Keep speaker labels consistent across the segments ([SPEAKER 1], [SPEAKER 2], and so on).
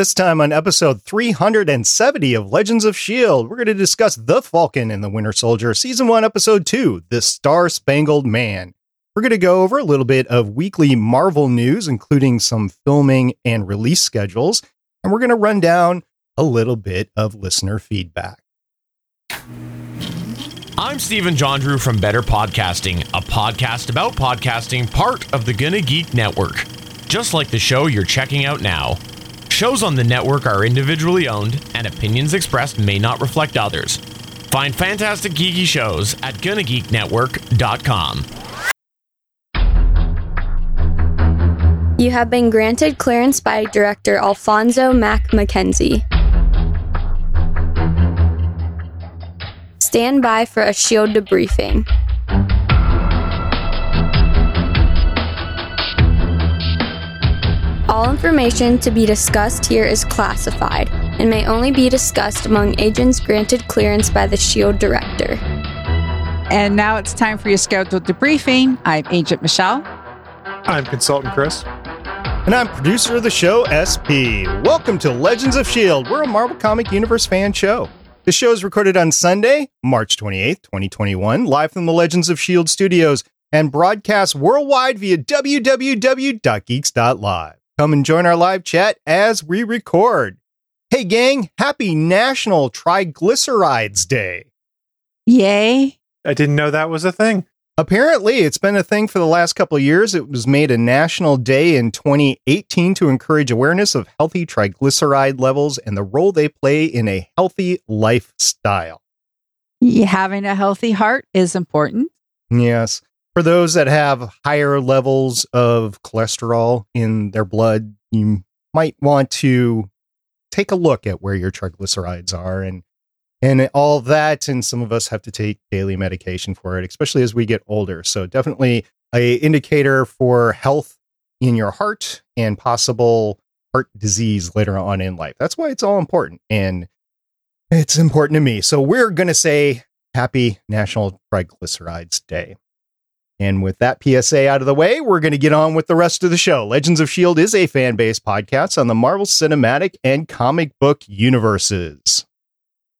[SPEAKER 1] This time on episode 370 of Legends of S.H.I.E.L.D., we're going to discuss The Falcon and the Winter Soldier, Season 1, Episode 2, The Star Spangled Man. We're going to go over a little bit of weekly Marvel news, including some filming and release schedules, and we're going to run down a little bit of listener feedback.
[SPEAKER 2] I'm Stephen John Drew from Better Podcasting, a podcast about podcasting, part of the Gonna Geek Network. Just like the show you're checking out now. Shows on the network are individually owned, and opinions expressed may not reflect others. Find fantastic geeky shows at GonnaGeekNetwork.com.
[SPEAKER 3] You have been granted clearance by director Alfonso Mack Mackenzie. Stand by for a shield debriefing. All information to be discussed here is classified and may only be discussed among agents granted clearance by the SHIELD director.
[SPEAKER 4] And now it's time for your scheduled debriefing. I'm Agent Michelle.
[SPEAKER 5] I'm Consultant Chris.
[SPEAKER 1] And I'm producer of the show, SP. Welcome to Legends of S.H.I.E.L.D. We're a Marvel Comic Universe fan show. The show is recorded on Sunday, March 28th, 2021, live from the Legends of S.H.I.E.L.D. studios and broadcast worldwide via www.geeks.live. Come and join our live chat as we record. Hey, gang, happy National Triglycerides Day.
[SPEAKER 4] Yay.
[SPEAKER 5] I didn't know that was a thing.
[SPEAKER 1] Apparently, it's been a thing for the last couple of years. It was made a national day in 2018 to encourage awareness of healthy triglyceride levels and the role they play in a healthy lifestyle.
[SPEAKER 4] Having a healthy heart is important.
[SPEAKER 1] Yes. For those that have higher levels of cholesterol in their blood, you might want to take a look at where your triglycerides are and and all that and some of us have to take daily medication for it especially as we get older. So definitely a indicator for health in your heart and possible heart disease later on in life. That's why it's all important and it's important to me. So we're going to say happy national triglycerides day and with that PSA out of the way, we're going to get on with the rest of the show. Legends of S.H.I.E.L.D. is a fan based podcast on the Marvel Cinematic and comic book universes.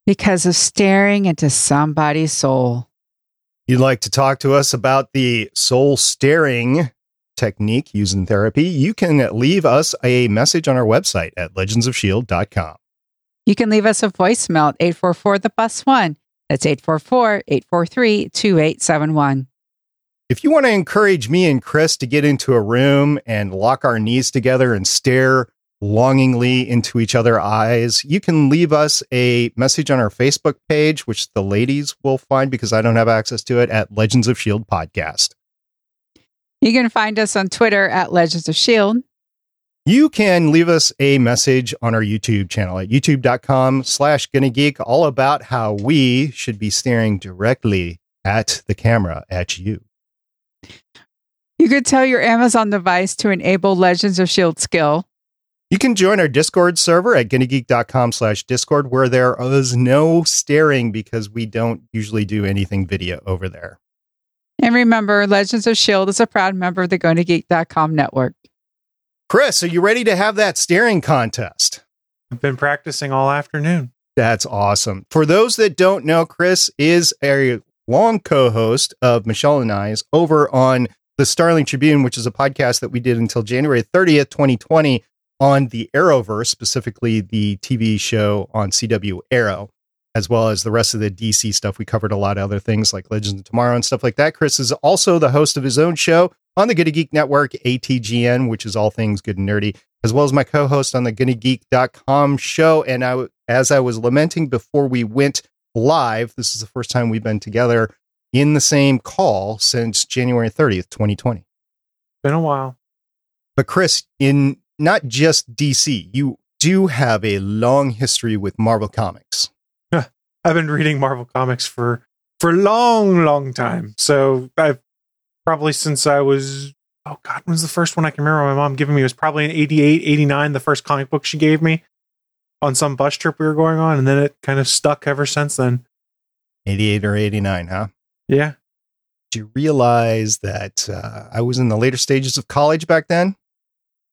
[SPEAKER 4] Because of staring into somebody's soul.
[SPEAKER 1] You'd like to talk to us about the soul staring technique used in therapy? You can leave us a message on our website at legendsofshield.com.
[SPEAKER 4] You can leave us a voicemail at 844 the bus one. That's 844 843 2871.
[SPEAKER 1] If you want to encourage me and Chris to get into a room and lock our knees together and stare longingly into each other's eyes, you can leave us a message on our Facebook page, which the ladies will find because I don't have access to it at Legends of Shield Podcast.
[SPEAKER 4] You can find us on Twitter at Legends of Shield.
[SPEAKER 1] You can leave us a message on our YouTube channel at youtube.com slash gonna geek all about how we should be staring directly at the camera at you.
[SPEAKER 4] You could tell your Amazon device to enable Legends of S.H.I.E.L.D. skill.
[SPEAKER 1] You can join our Discord server at gonnageek.com slash Discord, where there is no staring because we don't usually do anything video over there.
[SPEAKER 4] And remember, Legends of S.H.I.E.L.D. is a proud member of the gonnageek.com network.
[SPEAKER 1] Chris, are you ready to have that staring contest?
[SPEAKER 5] I've been practicing all afternoon.
[SPEAKER 1] That's awesome. For those that don't know, Chris is a long co host of Michelle and I's over on the Starling Tribune, which is a podcast that we did until January 30th, 2020, on the Arrowverse, specifically the TV show on CW Arrow, as well as the rest of the DC stuff. We covered a lot of other things like Legends of Tomorrow and stuff like that. Chris is also the host of his own show on the Gonna Geek Network, ATGN, which is all things good and nerdy, as well as my co-host on the GonnaGeek.com show. And I, as I was lamenting before we went live, this is the first time we've been together in the same call since January 30th, 2020.
[SPEAKER 5] Been a while.
[SPEAKER 1] But Chris, in not just DC, you do have a long history with Marvel Comics.
[SPEAKER 5] I've been reading Marvel Comics for for a long, long time. So I've probably since I was oh god, when was the first one I can remember my mom giving me? It was probably in 88, 89, the first comic book she gave me on some bus trip we were going on, and then it kind of stuck ever since then.
[SPEAKER 1] 88 or 89, huh?
[SPEAKER 5] Yeah.
[SPEAKER 1] Do you realize that uh, I was in the later stages of college back then?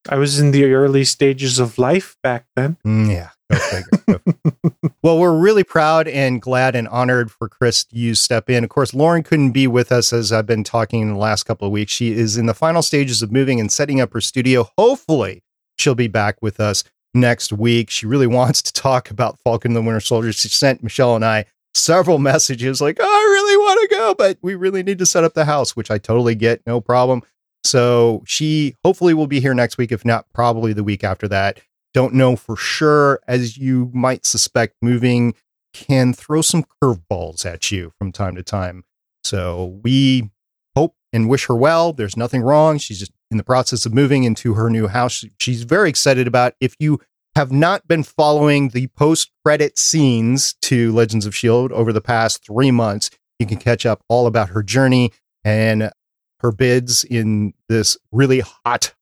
[SPEAKER 5] I was in the early stages of life back then.
[SPEAKER 1] Mm, yeah. Well, we're really proud and glad and honored for Chris to step in. Of course, Lauren couldn't be with us as I've been talking in the last couple of weeks. She is in the final stages of moving and setting up her studio. Hopefully, she'll be back with us next week. She really wants to talk about Falcon and the Winter Soldier. She sent Michelle and I several messages like, oh, I really want to go, but we really need to set up the house, which I totally get. No problem. So she hopefully will be here next week, if not probably the week after that. Don't know for sure, as you might suspect, moving can throw some curveballs at you from time to time. So we hope and wish her well. There's nothing wrong. She's just in the process of moving into her new house. She's very excited about. If you have not been following the post credit scenes to Legends of S.H.I.E.L.D. over the past three months, you can catch up all about her journey and her bids in this really hot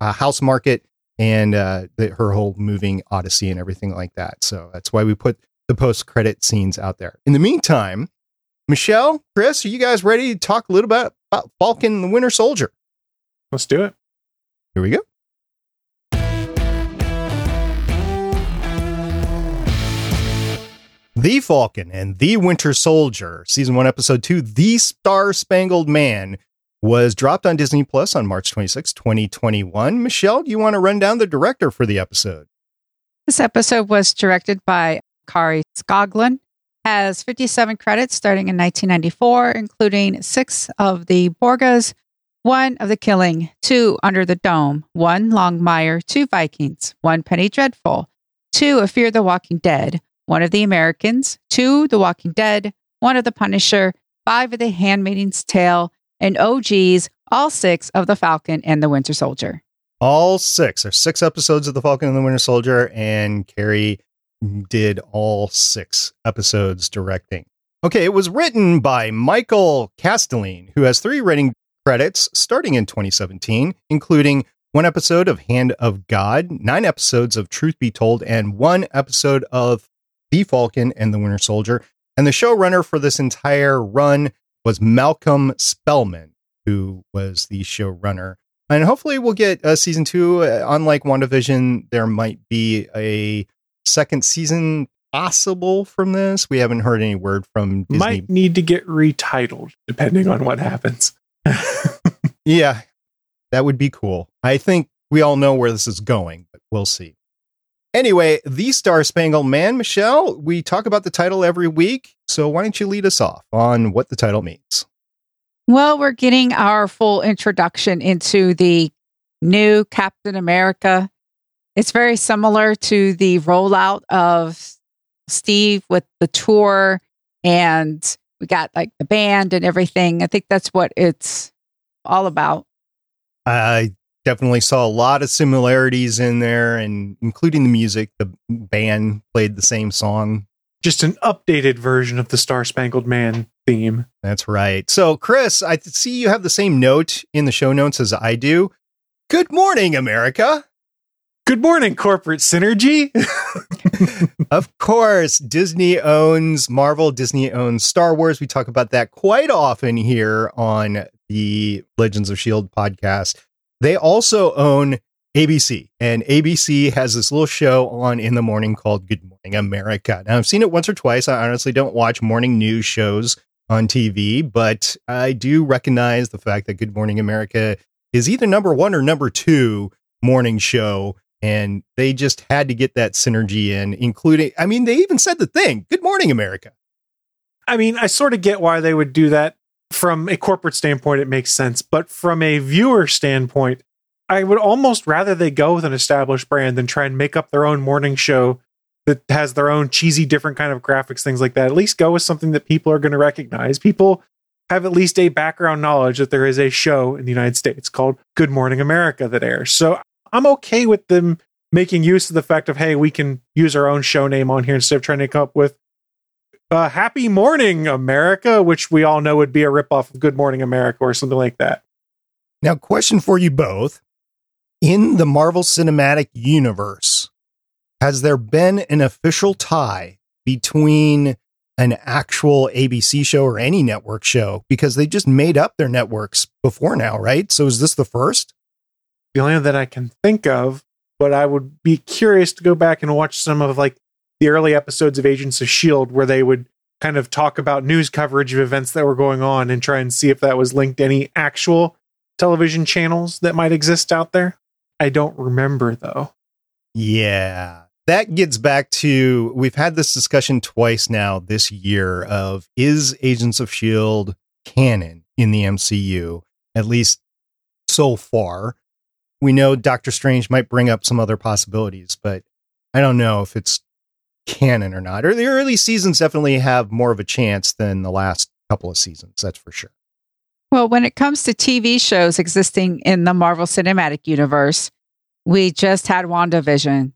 [SPEAKER 1] uh, house market and uh, the, her whole moving odyssey and everything like that. So that's why we put the post credit scenes out there. In the meantime, Michelle, Chris, are you guys ready to talk a little bit about Falcon the Winter Soldier?
[SPEAKER 5] Let's do it.
[SPEAKER 1] Here we go. The Falcon and the Winter Soldier, season one, episode two, The Star Spangled Man, was dropped on Disney Plus on March 26, 2021. Michelle, do you want to run down the director for the episode?
[SPEAKER 4] This episode was directed by Kari Skogland, has 57 credits starting in 1994, including six of the Borgias, one of the Killing, two Under the Dome, one Longmire, two Vikings, one Penny Dreadful, two A Fear the Walking Dead, one of the Americans, two The Walking Dead, one of the Punisher, five of the Handmaid's Tale, and oh OGs, all six of The Falcon and the Winter Soldier.
[SPEAKER 1] All six. There's six episodes of The Falcon and the Winter Soldier, and Kari did all six episodes directing. Okay, it was written by Michael Kastelein, who has three writing credits starting in 2017, including one episode of Hand of God, nine episodes of Truth Be Told, and one episode of The Falcon and the Winter Soldier. And the showrunner for this entire run was Malcolm Spellman, who was the showrunner. And hopefully we'll get a season two. Uh, unlike WandaVision, there might be a second season possible from this. We haven't heard any word from Disney.
[SPEAKER 5] Might need to get retitled depending on what happens.
[SPEAKER 1] yeah, that would be cool. I think we all know where this is going, but we'll see. Anyway, The Star Spangled Man, Michelle, we talk about the title every week. So why don't you lead us off on what the title means?
[SPEAKER 4] Well, we're getting our full introduction into the new Captain America. It's very similar to the rollout of Steve with the tour, and we got like the band and everything. I think that's what it's all about.
[SPEAKER 1] I definitely saw a lot of similarities in there, and including the music. The band played the same song.
[SPEAKER 5] Just an updated version of the Star Spangled Man theme.
[SPEAKER 1] That's right. So, Chris, I see you have the same note in the show notes as I do. Good morning, America.
[SPEAKER 5] Good morning, corporate synergy.
[SPEAKER 1] of course, Disney owns Marvel, Disney owns Star Wars. We talk about that quite often here on the Legends of S.H.I.E.L.D. podcast. They also own ABC, and ABC has this little show on in the morning called Good Morning America. Now, I've seen it once or twice. I honestly don't watch morning news shows on TV, but I do recognize the fact that Good Morning America is either number one or number two morning show. And they just had to get that synergy in, including, I mean, they even said the thing Good Morning America.
[SPEAKER 5] I mean, I sort of get why they would do that from a corporate standpoint, it makes sense. But from a viewer standpoint, I would almost rather they go with an established brand than try and make up their own morning show that has their own cheesy, different kind of graphics, things like that. At least go with something that people are going to recognize. People have at least a background knowledge that there is a show in the United States called Good Morning America that airs. So I'm okay with them making use of the fact of, hey, we can use our own show name on here instead of trying to come up with uh, Happy Morning America, which we all know would be a ripoff of Good Morning America or something like that.
[SPEAKER 1] Now, question for you both. In the Marvel Cinematic Universe, has there been an official tie between an actual ABC show or any network show? Because they just made up their networks before now, right? So is this the first?
[SPEAKER 5] the only one that I can think of. But I would be curious to go back and watch some of like the early episodes of Agents of Shield where they would kind of talk about news coverage of events that were going on and try and see if that was linked to any actual television channels that might exist out there. I don't remember though.
[SPEAKER 1] Yeah. That gets back to we've had this discussion twice now this year of is Agents of Shield canon in the MCU at least so far. We know Doctor Strange might bring up some other possibilities, but I don't know if it's canon or not. Or the early seasons definitely have more of a chance than the last couple of seasons, that's for sure.
[SPEAKER 4] Well, when it comes to TV shows existing in the Marvel Cinematic Universe, we just had WandaVision.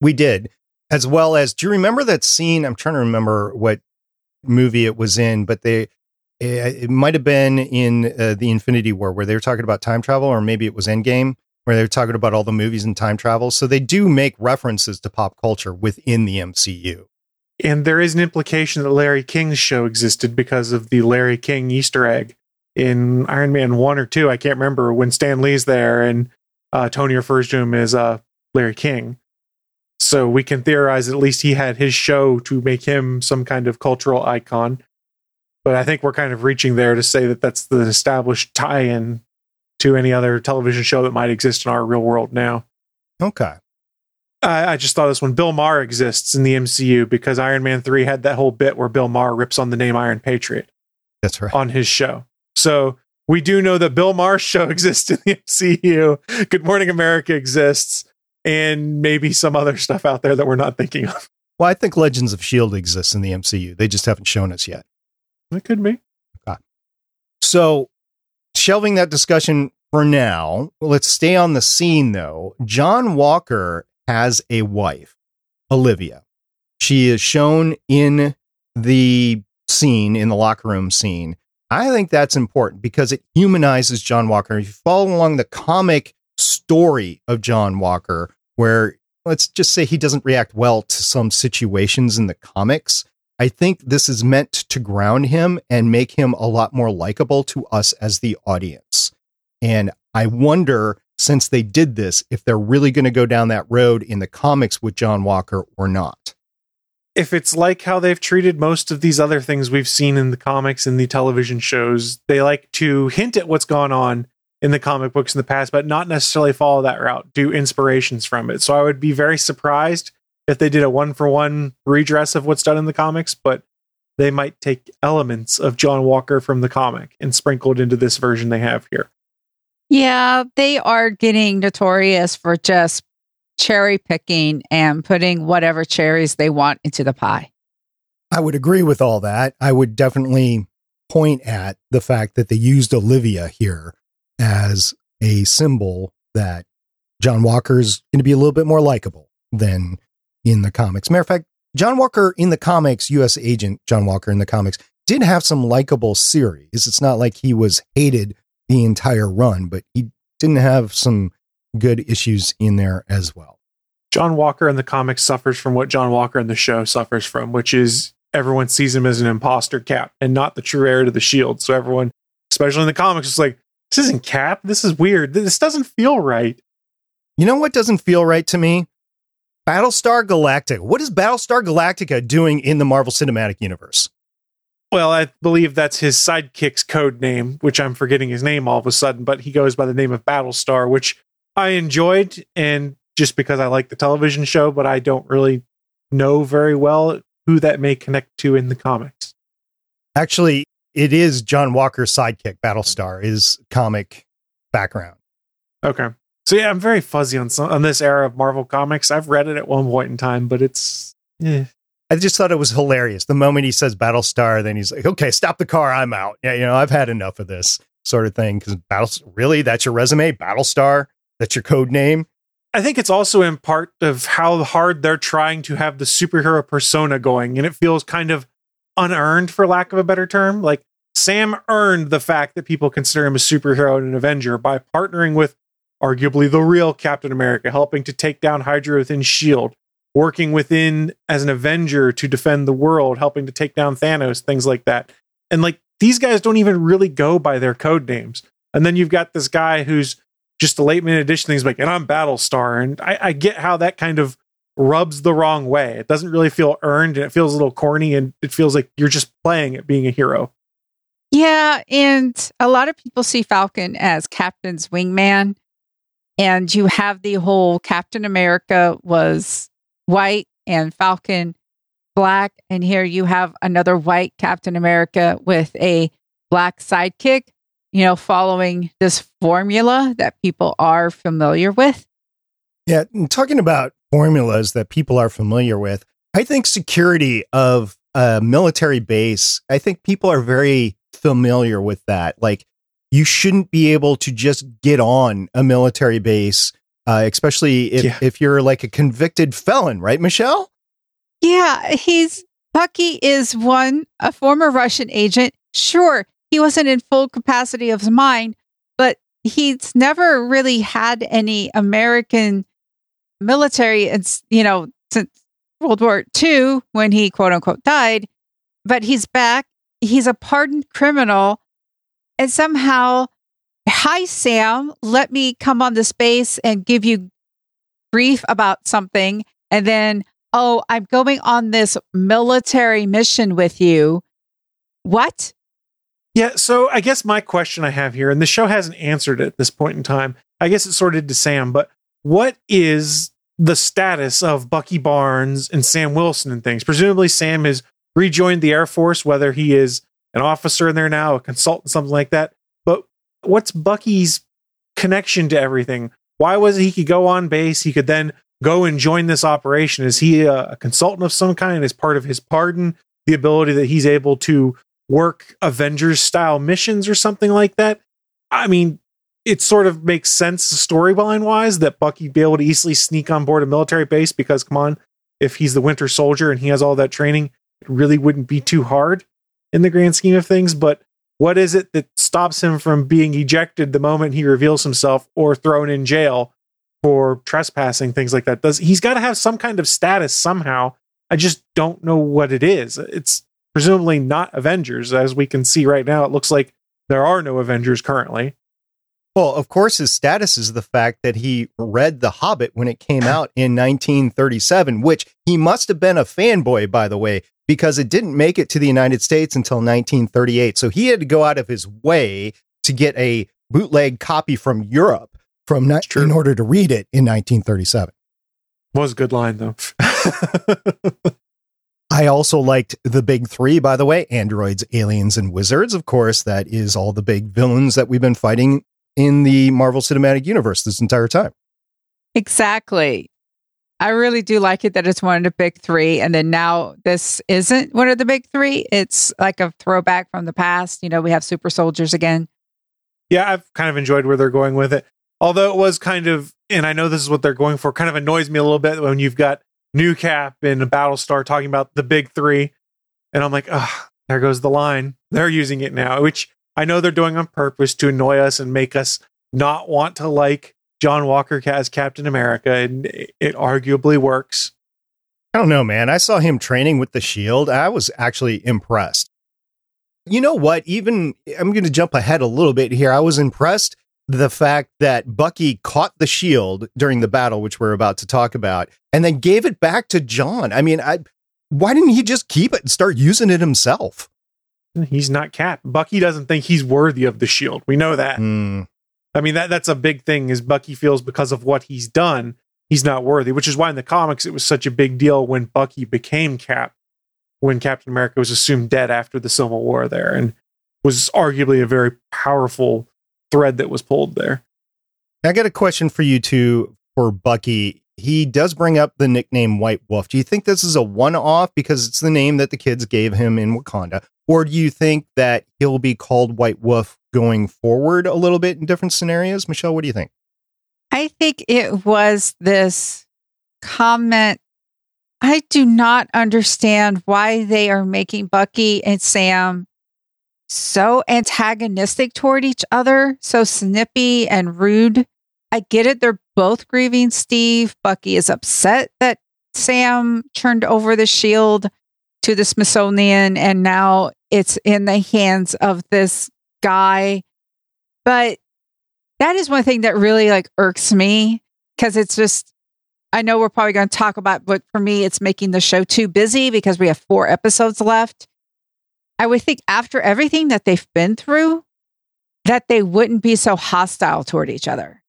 [SPEAKER 1] We did. As well as, do you remember that scene? I'm trying to remember what movie it was in, but they, it might have been in uh, the Infinity War where they were talking about time travel, or maybe it was Endgame where they were talking about all the movies and time travel. So they do make references to pop culture within the MCU.
[SPEAKER 5] And there is an implication that Larry King's show existed because of the Larry King Easter egg in Iron Man 1 or 2. I can't remember when Stan Lee's there and uh, Tony refers to him as uh, Larry King. So we can theorize at least he had his show to make him some kind of cultural icon. But I think we're kind of reaching there to say that that's the established tie in to any other television show that might exist in our real world now.
[SPEAKER 1] Okay.
[SPEAKER 5] I, I just thought this one. Bill Maher exists in the MCU because Iron Man 3 had that whole bit where Bill Maher rips on the name Iron Patriot.
[SPEAKER 1] That's right.
[SPEAKER 5] On his show. So we do know that Bill Maher's show exists in the MCU. Good Morning America exists, and maybe some other stuff out there that we're not thinking of.
[SPEAKER 1] Well, I think Legends of S.H.I.E.L.D. exists in the MCU. They just haven't shown us yet.
[SPEAKER 5] It could be.
[SPEAKER 1] Okay. So, shelving that discussion for now, let's stay on the scene though. John Walker has a wife, Olivia. She is shown in the scene, in the locker room scene. I think that's important because it humanizes John Walker. If you follow along the comic story of John Walker, where let's just say he doesn't react well to some situations in the comics, I think this is meant to ground him and make him a lot more likable to us as the audience. And I wonder, since they did this, if they're really going to go down that road in the comics with John Walker or not
[SPEAKER 5] if it's like how they've treated most of these other things we've seen in the comics and the television shows, they like to hint at what's gone on in the comic books in the past, but not necessarily follow that route, do inspirations from it. So I would be very surprised if they did a one for one redress of what's done in the comics, but they might take elements of John Walker from the comic and sprinkle it into this version they have here.
[SPEAKER 4] Yeah, they are getting notorious for just cherry picking and putting whatever cherries they want into the pie.
[SPEAKER 1] I would agree with all that. I would definitely point at the fact that they used Olivia here as a symbol that John Walker's going to be a little bit more likable than in the comics. Matter of fact, John Walker in the comics, U.S. agent John Walker in the comics, did have some likable series. It's not like he was hated the entire run, but he didn't have some good issues in there as well.
[SPEAKER 5] John Walker in the comics suffers from what John Walker in the show suffers from, which is everyone sees him as an imposter cap and not the true heir to the shield. So everyone, especially in the comics, is like, this isn't Cap. This is weird. This doesn't feel right.
[SPEAKER 1] You know what doesn't feel right to me? Battlestar Galactica. What is Battlestar Galactica doing in the Marvel Cinematic Universe?
[SPEAKER 5] Well, I believe that's his sidekick's code name, which I'm forgetting his name all of a sudden, but he goes by the name of Battlestar, which I enjoyed and just because I like the television show, but I don't really know very well who that may connect to in the comics.
[SPEAKER 1] Actually, it is John Walker's sidekick, Battlestar, is comic background.
[SPEAKER 5] Okay. So yeah, I'm very fuzzy on some, on this era of Marvel comics. I've read it at one point in time, but it's eh.
[SPEAKER 1] I just thought it was hilarious. The moment he says Battlestar, then he's like, "Okay, stop the car. I'm out." Yeah, you know, I've had enough of this sort of thing because Battle really that's your resume, Battlestar. That's your code name.
[SPEAKER 5] I think it's also in part of how hard they're trying to have the superhero persona going, and it feels kind of unearned, for lack of a better term. Like Sam earned the fact that people consider him a superhero and an Avenger by partnering with arguably the real Captain America, helping to take down Hydra within S.H.I.E.L.D., working within as an Avenger to defend the world, helping to take down Thanos, things like that. And like these guys don't even really go by their code names. And then you've got this guy who's just a late minute addition He's like, and I'm Battlestar. And I, I get how that kind of rubs the wrong way. It doesn't really feel earned and it feels a little corny and it feels like you're just playing at being a hero.
[SPEAKER 4] Yeah. And a lot of people see Falcon as Captain's wingman. And you have the whole Captain America was white and Falcon black. And here you have another white Captain America with a black sidekick, you know, following this formula that people are familiar with.
[SPEAKER 1] Yeah. talking about formulas that people are familiar with, I think security of a military base, I think people are very familiar with that. Like, you shouldn't be able to just get on a military base, uh, especially if, yeah. if you're like a convicted felon, right, Michelle?
[SPEAKER 4] Yeah, he's Bucky is one, a former Russian agent. Sure, he wasn't in full capacity of his mind, but he's never really had any American military, and you know, since World War II when he quote unquote died. But he's back. He's a pardoned criminal, and somehow, hi Sam, let me come on this base and give you brief about something, and then oh, I'm going on this military mission with you. What?
[SPEAKER 5] Yeah, so I guess my question I have here, and the show hasn't answered at this point in time. I guess it sorted to Sam, but what is the status of Bucky Barnes and Sam Wilson and things? Presumably, Sam has rejoined the Air Force, whether he is an officer in there now, a consultant, something like that. But what's Bucky's connection to everything? Why was it he could go on base? He could then go and join this operation? Is he a, a consultant of some kind? Is part of his pardon the ability that he's able to work Avengers style missions or something like that? I mean, it sort of makes sense storyline wise that Bucky be able to easily sneak on board a military base because come on, if he's the Winter Soldier and he has all that training, it really wouldn't be too hard in the grand scheme of things. But what is it that stops him from being ejected the moment he reveals himself or thrown in jail for trespassing, things like that. Does he's got to have some kind of status somehow? I just don't know what it is. It's presumably not Avengers, as we can see right now. It looks like there are no Avengers currently.
[SPEAKER 1] Well, of course, his status is the fact that he read The Hobbit when it came out in 1937, which he must have been a fanboy, by the way, because it didn't make it to the United States until 1938. So he had to go out of his way to get a bootleg copy from Europe from not, in order to read it in 1937.
[SPEAKER 5] Was a good line though.
[SPEAKER 1] I also liked the big three, by the way androids, aliens, and wizards. Of course, that is all the big villains that we've been fighting in the Marvel Cinematic Universe this entire time.
[SPEAKER 4] Exactly. I really do like it that it's one of the big three. And then now this isn't one of the big three. It's like a throwback from the past. You know, we have super soldiers again.
[SPEAKER 5] Yeah, I've kind of enjoyed where they're going with it. Although it was kind of, and I know this is what they're going for, kind of annoys me a little bit when you've got New Cap and Battlestar talking about the big three. And I'm like, oh, there goes the line. They're using it now, which I know they're doing on purpose to annoy us and make us not want to like John Walker as Captain America. And it arguably works.
[SPEAKER 1] I don't know, man. I saw him training with the shield. I was actually impressed. You know what? Even I'm going to jump ahead a little bit here. I was impressed the fact that Bucky caught the shield during the battle, which we're about to talk about, and then gave it back to John. I mean, I why didn't he just keep it and start using it himself?
[SPEAKER 5] He's not Cap. Bucky doesn't think he's worthy of the shield. We know that.
[SPEAKER 1] Mm.
[SPEAKER 5] I mean, that that's a big thing. Is Bucky feels because of what he's done, he's not worthy. Which is why in the comics it was such a big deal when Bucky became Cap, when Captain America was assumed dead after the Civil War there, and was arguably a very powerful thread that was pulled there.
[SPEAKER 1] I got a question for you too for Bucky. He does bring up the nickname White Wolf. Do you think this is a one off because it's the name that the kids gave him in Wakanda? Or do you think that he'll be called White Wolf going forward a little bit in different scenarios? Michelle, what do you think?
[SPEAKER 4] I think it was this comment. I do not understand why they are making Bucky and Sam so antagonistic toward each other, so snippy and rude. I get it. They're both grieving Steve. Bucky is upset that Sam turned over the shield to the Smithsonian and now it's in the hands of this guy. But that is one thing that really like irks me because it's just I know we're probably going to talk about, but for me, it's making the show too busy because we have four episodes left. I would think after everything that they've been through, that they wouldn't be so hostile toward each other.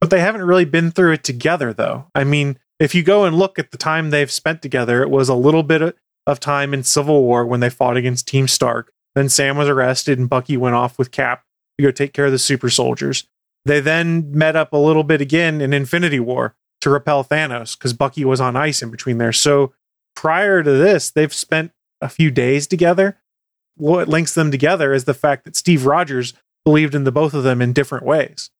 [SPEAKER 5] But they haven't really been through it together, though. I mean, if you go and look at the time they've spent together, it was a little bit of time in Civil War when they fought against Team Stark. Then Sam was arrested and Bucky went off with Cap to go take care of the super soldiers. They then met up a little bit again in Infinity War to repel Thanos because Bucky was on ice in between there. So prior to this, they've spent a few days together. What links them together is the fact that Steve Rogers believed in the both of them in different ways.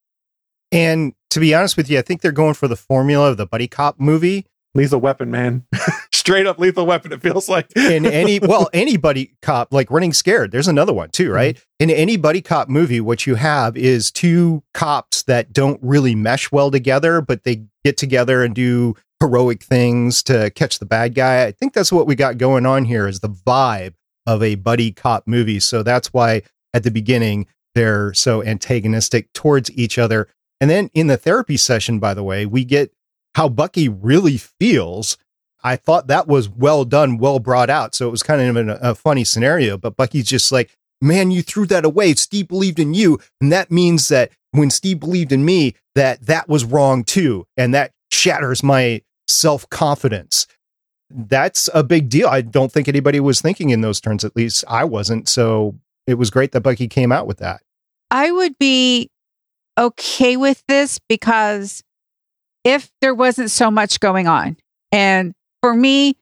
[SPEAKER 1] And to be honest with you, I think they're going for the formula of the buddy cop movie.
[SPEAKER 5] Lethal Weapon, man. Straight up lethal weapon, it feels like.
[SPEAKER 1] in any, well, anybody cop, like Running Scared, there's another one too, right? Mm-hmm. In any buddy cop movie, what you have is two cops that don't really mesh well together, but they get together and do heroic things to catch the bad guy. I think that's what we got going on here is the vibe of a buddy cop movie. So that's why at the beginning they're so antagonistic towards each other. And then in the therapy session, by the way, we get how Bucky really feels. I thought that was well done, well brought out. So it was kind of a, a funny scenario, but Bucky's just like, man, you threw that away. Steve believed in you. And that means that when Steve believed in me, that that was wrong too. And that shatters my self confidence. That's a big deal. I don't think anybody was thinking in those terms. At least I wasn't. So it was great that Bucky came out with that.
[SPEAKER 4] I would be okay with this because if there wasn't so much going on, and for me,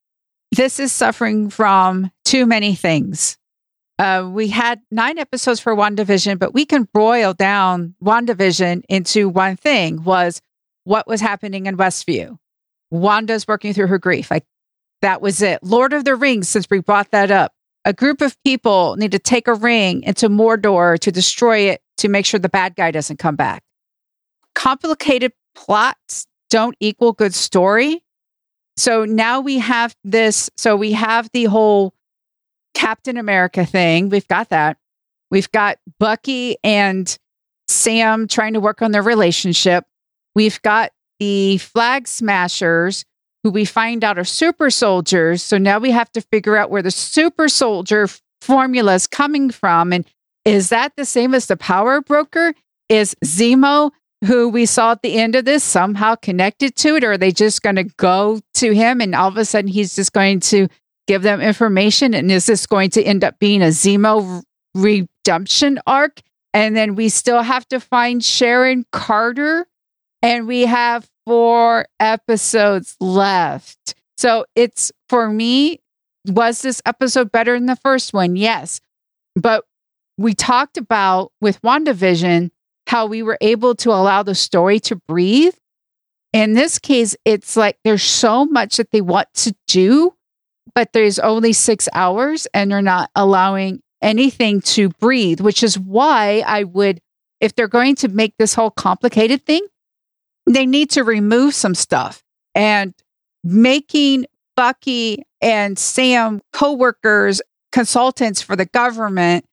[SPEAKER 4] this is suffering from too many things. Uh, we had nine episodes for WandaVision, but we can boil down WandaVision into one thing was what was happening in Westview. Wanda's working through her grief. Like that was it. Lord of the Rings, since we brought that up, a group of people need to take a ring into Mordor to destroy it to make sure the bad guy doesn't come back. Complicated plots don't equal good story. So now we have this. So we have the whole Captain America thing. We've got that. We've got Bucky and Sam trying to work on their relationship. We've got the flag smashers who we find out are super soldiers. So now we have to figure out where the super soldier formula is coming from. And is that the same as the power broker? Is Zemo, who we saw at the end of this, somehow connected to it? Or are they just going to go to him and all of a sudden he's just going to give them information? And is this going to end up being a Zemo redemption arc? And then we still have to find Sharon Carter. And we have four episodes left. So it's for me, was this episode better than the first one? Yes. But we talked about with WandaVision how we were able to allow the story to breathe. In this case, it's like there's so much that they want to do, but there's only six hours and they're not allowing anything to breathe, which is why I would, if they're going to make this whole complicated thing, they need to remove some stuff and making Bucky and Sam co-workers, consultants for the government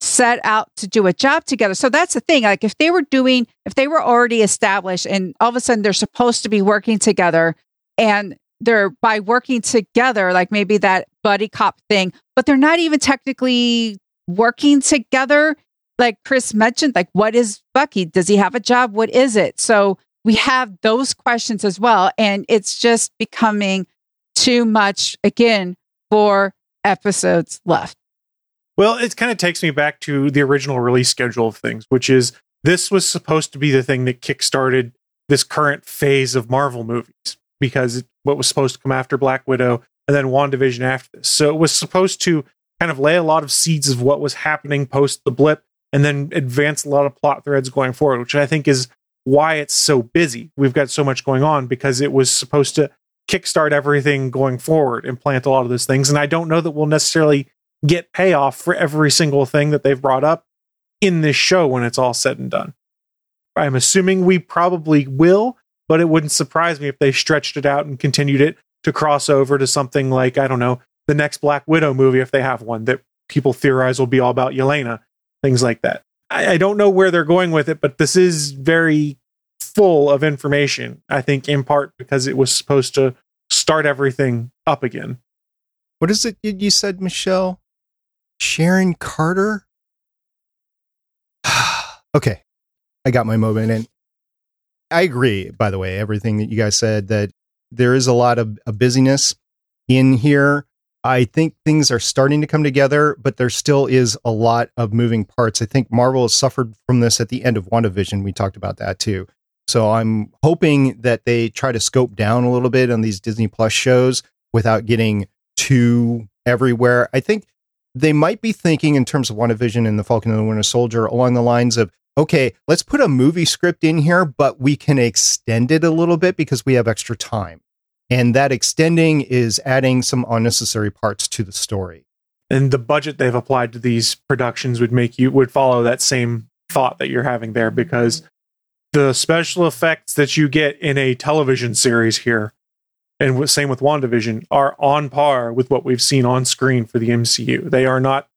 [SPEAKER 4] set out to do a job together. So that's the thing. Like if they were doing, if they were already established and all of a sudden they're supposed to be working together and they're by working together, like maybe that buddy cop thing, but they're not even technically working together. Like Chris mentioned, like what is Bucky? Does he have a job? What is it? So we have those questions as well. And it's just becoming too much again for episodes left.
[SPEAKER 5] Well, it kind of takes me back to the original release schedule of things, which is this was supposed to be the thing that kickstarted this current phase of Marvel movies because what was supposed to come after Black Widow and then WandaVision after this. So it was supposed to kind of lay a lot of seeds of what was happening post the blip and then advance a lot of plot threads going forward, which I think is why it's so busy. We've got so much going on because it was supposed to kickstart everything going forward and plant a lot of those things. And I don't know that we'll necessarily get payoff for every single thing that they've brought up in this show when it's all said and done. I'm assuming we probably will, but it wouldn't surprise me if they stretched it out and continued it to cross over to something like, I don't know, the next Black Widow movie, if they have one that people theorize will be all about Yelena, things like that. I, I don't know where they're going with it, but this is very full of information. I think in part because it was supposed to start everything up again.
[SPEAKER 1] What is it you said, Michelle? Sharon Carter? okay. I got my moment in. I agree, by the way, everything that you guys said, that there is a lot of, of busyness in here. I think things are starting to come together, but there still is a lot of moving parts. I think Marvel has suffered from this at the end of WandaVision. We talked about that too. So I'm hoping that they try to scope down a little bit on these Disney Plus shows without getting too everywhere. I think they might be thinking in terms of WandaVision and the Falcon and the Winter Soldier along the lines of, okay, let's put a movie script in here, but we can extend it a little bit because we have extra time. And that extending is adding some unnecessary parts to the story.
[SPEAKER 5] And the budget they've applied to these productions would make you would follow that same thought that you're having there because the special effects that you get in a television series here and same with WandaVision are on par with what we've seen on screen for the MCU. They are not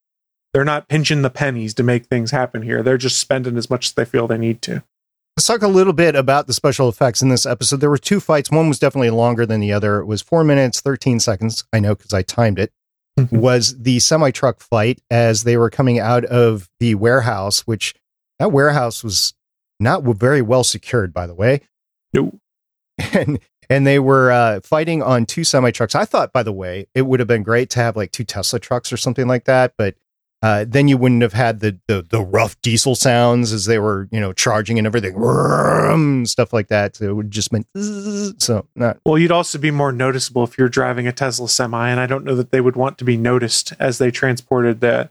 [SPEAKER 5] they're not pinching the pennies to make things happen here. They're just spending as much as they feel they need to.
[SPEAKER 1] Let's talk a little bit about the special effects in this episode. There were two fights. One was definitely longer than the other. It was four minutes, 13 seconds. I know because I timed it. Mm-hmm. was the semi truck fight as they were coming out of the warehouse, which that warehouse was not very well secured, by the way.
[SPEAKER 5] No.
[SPEAKER 1] And and they were uh, fighting on two semi trucks. I thought, by the way, it would have been great to have like two Tesla trucks or something like that, but uh, then you wouldn't have had the, the, the rough diesel sounds as they were you know charging and everything, stuff like that. So it would just been so not.
[SPEAKER 5] Well, you'd also be more noticeable if you're driving a Tesla semi, and I don't know that they would want to be noticed as they transported the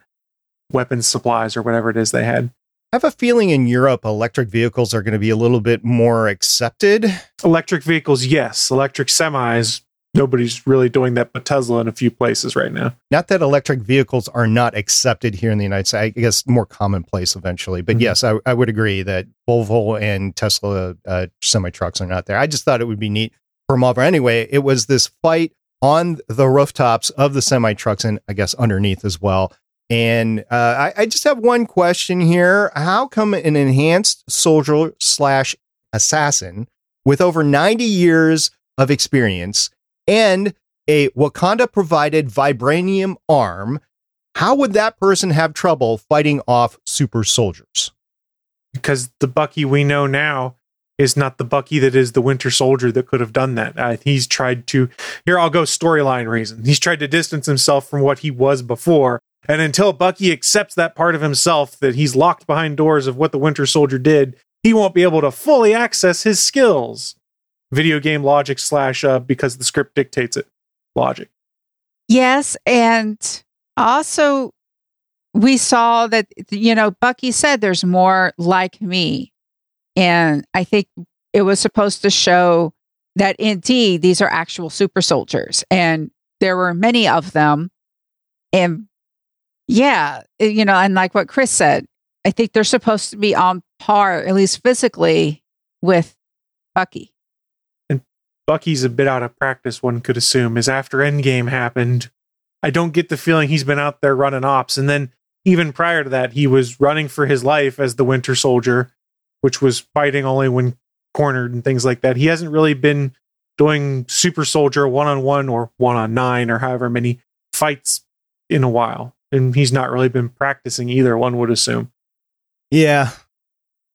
[SPEAKER 5] weapons supplies or whatever it is they had.
[SPEAKER 1] I have a feeling in Europe, electric vehicles are going to be a little bit more accepted.
[SPEAKER 5] Electric vehicles, yes. Electric semis, nobody's really doing that but Tesla in a few places right now.
[SPEAKER 1] Not that electric vehicles are not accepted here in the United States. I guess more commonplace eventually. But mm-hmm. yes, I, I, would agree that Volvo and Tesla uh, semi trucks are not there. I just thought it would be neat for Marvel. Anyway, it was this fight on the rooftops of the semi trucks and I guess underneath as well. And uh, I, I, just have one question here. How come an enhanced soldier slash assassin with over 90 years of experience and a Wakanda provided vibranium arm, how would that person have trouble fighting off super soldiers?
[SPEAKER 5] Because the Bucky we know now is not the Bucky that is the Winter Soldier that could have done that. Uh, he's tried to, here I'll go storyline reason. He's tried to distance himself from what he was before and until Bucky accepts that part of himself that he's locked behind doors of what the Winter Soldier did, he won't be able to fully access his skills. Video game logic slash uh, because the script dictates it logic.
[SPEAKER 4] Yes, and also we saw that you know Bucky said there's more like me, and I think it was supposed to show that indeed these are actual super soldiers, and there were many of them, and yeah, eh, you know, and like what Chris said, I think they're supposed to be on par, at least physically, with Bucky.
[SPEAKER 5] And Bucky's a bit out of practice, one could assume, is after Endgame happened. I don't get the feeling he's been out there running ops. And then even prior to that, he was running for his life as the Winter Soldier, which was fighting only when cornered and things like that. He hasn't really been doing Super Soldier one on one or one on nine or however many fights in a while and he's not really been practicing either. One would assume.
[SPEAKER 1] Yeah,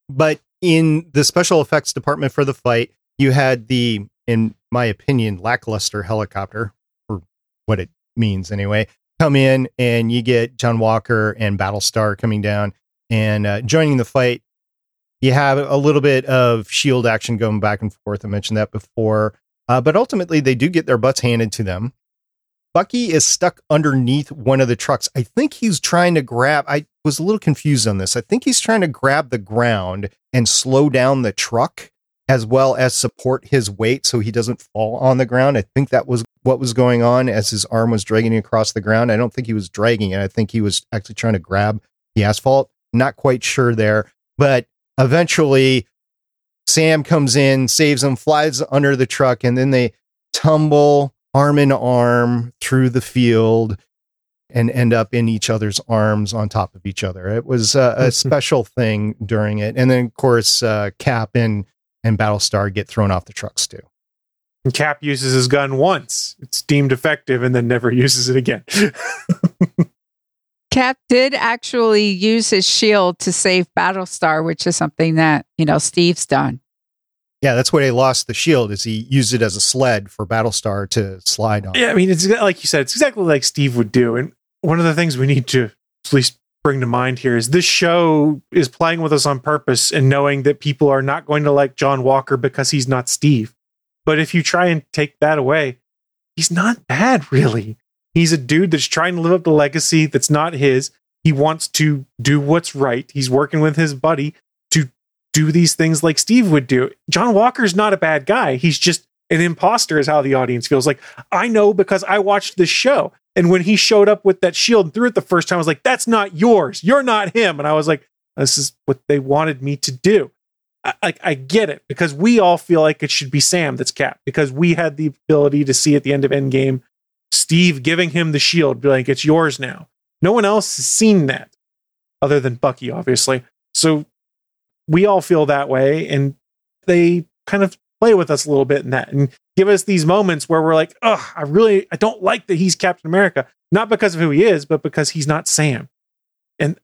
[SPEAKER 1] but in the special effects department for the fight, you had the, in my opinion, lackluster helicopter for what it means anyway. Come in and you get John Walker and Battlestar coming down and uh, joining the fight. You have a little bit of shield action going back and forth. I mentioned that before. Uh, but ultimately, they do get their butts handed to them. Bucky is stuck underneath one of the trucks. I think he's trying to grab. I was a little confused on this. I think he's trying to grab the ground and slow down the truck as well as support his weight so he doesn't fall on the ground. I think that was what was going on as his arm was dragging across the ground. I don't think he was dragging it. I think he was actually trying to grab the asphalt. Not quite sure there, but eventually Sam comes in, saves him, flies under the truck, and then they tumble arm in arm through the field. and end up in each other's arms on top of each other. It was uh, a special thing during it. And then, of course, uh, Cap and, and Battlestar get thrown off the trucks too.
[SPEAKER 5] And Cap uses his gun once. It's deemed effective and then never uses it again.
[SPEAKER 4] Cap did actually use his shield to save Battlestar, which is something that, you know, Steve's done.
[SPEAKER 1] Yeah, that's why he lost the shield. Is he used it as a sled for Battlestar to slide on?
[SPEAKER 5] Yeah, I mean, it's like you said, it's exactly like Steve would do. And one of the things we need to at least bring to mind here is this show is playing with us on purpose and knowing that people are not going to like John Walker because he's not Steve. But if you try and take that away, he's not bad, really. He's a dude that's trying to live up the legacy that's not his. He wants to do what's right. He's working with his buddy do these things like Steve would do. John Walker's not a bad guy. He's just an imposter, is how the audience feels. Like, I know because I watched this show. And when he showed up with that shield and threw it the first time, I was like, that's not yours. You're not him. And I was like, this is what they wanted me to do. I, I, I get it because we all feel like it should be Sam that's Cap because we had the ability to see at the end of Endgame Steve giving him the shield, be like, it's yours now. No one else has seen that other than Bucky, obviously. So we all feel that way. And they kind of play with us a little bit in that and give us these moments where we're like, oh, I really, I don't like that he's Captain America. Not because of who he is, but because he's not Sam. And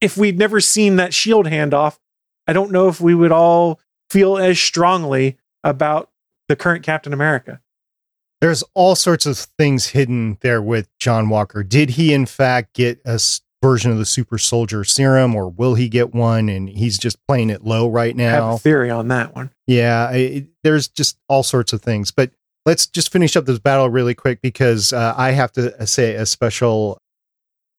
[SPEAKER 5] if we'd never seen that shield handoff, I don't know if we would all feel as strongly about the current Captain America
[SPEAKER 1] there's all sorts of things hidden there with John Walker. Did he, in fact, get a version of the super soldier serum or will he get one? And he's just playing it low right now. I
[SPEAKER 5] have a theory on that one.
[SPEAKER 1] Yeah, it, there's just all sorts of things. But let's just finish up this battle really quick because uh, I have to uh, say a special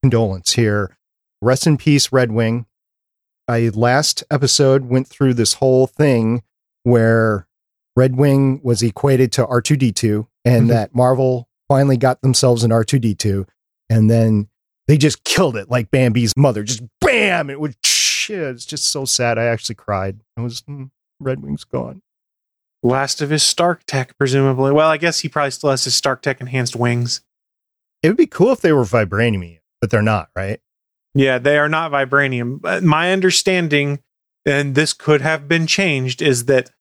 [SPEAKER 1] condolence here. Rest in peace, Red Wing. I last episode went through this whole thing where Red Wing was equated to R2D2 and mm-hmm. that Marvel finally got themselves an R2D2 and then they just killed it like Bambi's mother. Just bam! It was shit. It's just so sad. I actually cried. It was mm, Red Wing's gone.
[SPEAKER 5] Last of his Stark tech, presumably. Well, I guess he probably still has his Stark tech enhanced wings.
[SPEAKER 1] It would be cool if they were vibranium, but they're not, right?
[SPEAKER 5] Yeah, they are not vibranium. My understanding, and this could have been changed, is that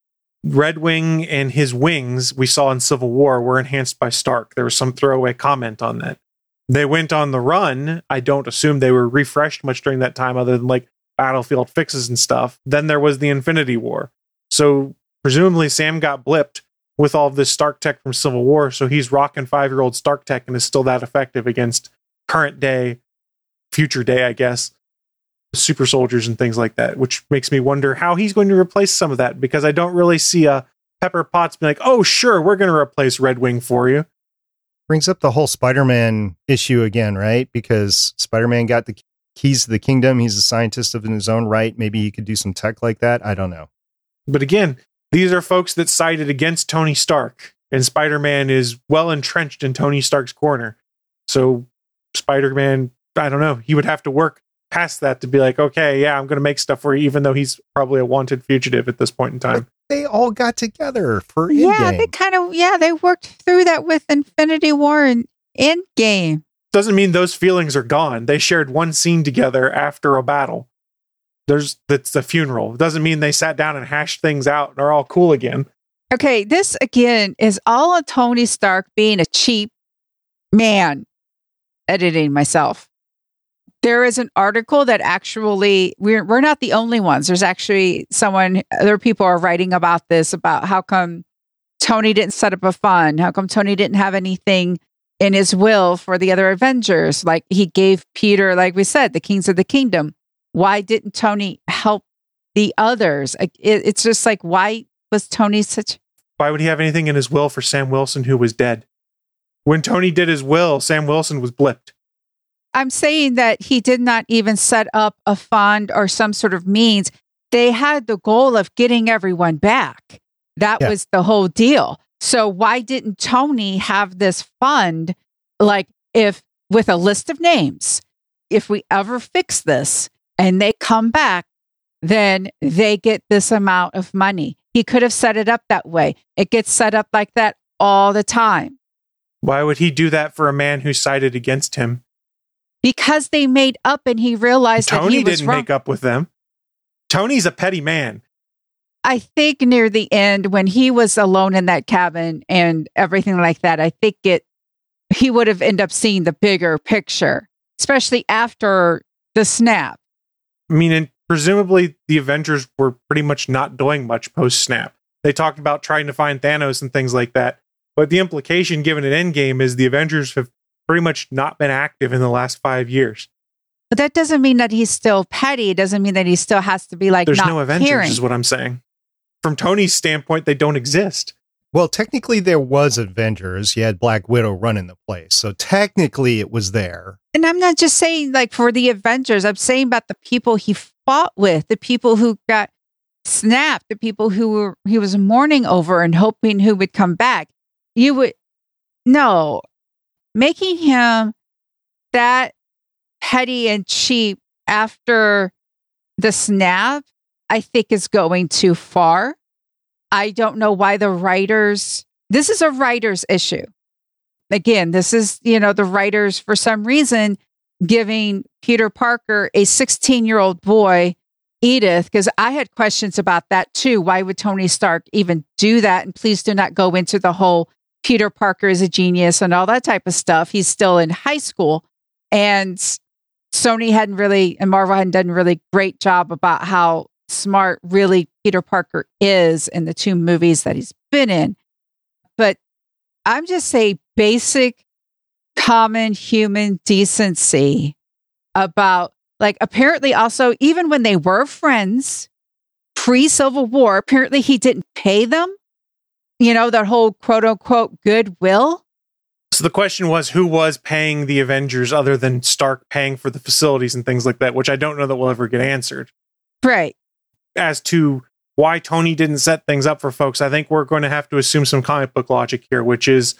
[SPEAKER 5] Red Wing and his wings we saw in Civil War were enhanced by Stark. There was some throwaway comment on that. They went on the run. I don't assume they were refreshed much during that time, other than like battlefield fixes and stuff. Then there was the Infinity War. So presumably Sam got blipped with all this Stark tech from Civil War. So he's rocking five year old Stark tech and is still that effective against current day, future day, I guess, super soldiers and things like that, which makes me wonder how he's going to replace some of that because I don't really see a Pepper Potts be like, oh, sure, we're going to replace Red Wing for you.
[SPEAKER 1] Brings up the whole Spider Man issue again, right? Because Spider Man got the keys to the kingdom. He's a scientist of in his own right. Maybe he could do some tech like that. I don't know.
[SPEAKER 5] But again, these are folks that sided against Tony Stark, and Spider Man is well entrenched in Tony Stark's corner. So Spider Man, I don't know, he would have to work past that to be like, okay, yeah, I'm going to make stuff for you, even though he's probably a wanted fugitive at this point in time.
[SPEAKER 1] But they all got together for
[SPEAKER 4] yeah, they kind of yeah, they worked through that with Infinity War and Endgame.
[SPEAKER 5] Doesn't mean those feelings are gone. They shared one scene together after a battle. There's that's the funeral. It doesn't mean they sat down and hashed things out and are all cool again.
[SPEAKER 4] Okay, this again is all on Tony Stark being a cheap man. Editing myself there is an article that actually we're we're not the only ones. There's actually someone other people are writing about this about how come Tony didn't set up a fund, how come Tony didn't have anything in his will for the other Avengers. Like he gave Peter, like we said, the Kings of the Kingdom. Why didn't Tony help the others? It, it's just like why was Tony such?
[SPEAKER 5] Why would he have anything in his will for Sam Wilson, who was dead? When Tony did his will, Sam Wilson was blipped.
[SPEAKER 4] I'm saying that he did not even set up a fund or some sort of means. They had the goal of getting everyone back. That yeah. was the whole deal. So why didn't Tony have this fund like if with a list of names? If we ever fix this and they come back, then they get this amount of money. He could have set it up that way. It gets set up like that all the time.
[SPEAKER 5] Why would he do that for a man who sided against him?
[SPEAKER 4] Because they made up and he realized that
[SPEAKER 5] Tony
[SPEAKER 4] he was
[SPEAKER 5] didn't
[SPEAKER 4] wrong.
[SPEAKER 5] make up with them. Tony's a petty man.
[SPEAKER 4] I think near the end when he was alone in that cabin and everything like that, I think it he would have ended up seeing the bigger picture, especially after the snap.
[SPEAKER 5] I mean, and presumably the Avengers were pretty much not doing much post snap. They talked about trying to find Thanos and things like that. But the implication given at Endgame is the Avengers have pretty much not been active in the last five years.
[SPEAKER 4] But that doesn't mean that he's still petty. It doesn't mean that he still has to be like
[SPEAKER 5] There's
[SPEAKER 4] not
[SPEAKER 5] no Avengers,
[SPEAKER 4] caring.
[SPEAKER 5] is what I'm saying. From Tony's standpoint, they don't exist.
[SPEAKER 1] Well, technically, there was Avengers. You had Black Widow running the place, so technically, it was there.
[SPEAKER 4] And I'm not just saying like for the Avengers, I'm saying about the people he fought with, the people who got snapped, the people who were he was mourning over and hoping who would come back. You would no making him that petty and cheap after the snap, I think is going too far. I don't know why the writers this is a writer's issue again, this is, you know, the writers for some reason giving Peter Parker, a 16 year old boy, Edith, because I had questions about that too. Why would Tony Stark even do that? And please do not go into the whole Peter Parker is a genius and all that type of stuff. He's still in high school. And Sony hadn't really, and Marvel hadn't done a really great job about how smart really Peter Parker is in the two movies that he's been in. But I'm just saying basic common human decency about like apparently also even when they were friends pre Civil War, apparently he didn't pay them. You know, that whole quote unquote goodwill.
[SPEAKER 5] So the question was who was paying the Avengers other than Stark paying for the facilities and things like that, which I don't know that will ever get answered.
[SPEAKER 4] Right.
[SPEAKER 5] As to why Tony didn't set things up for folks, I think we're going to have to assume some comic book logic here, which is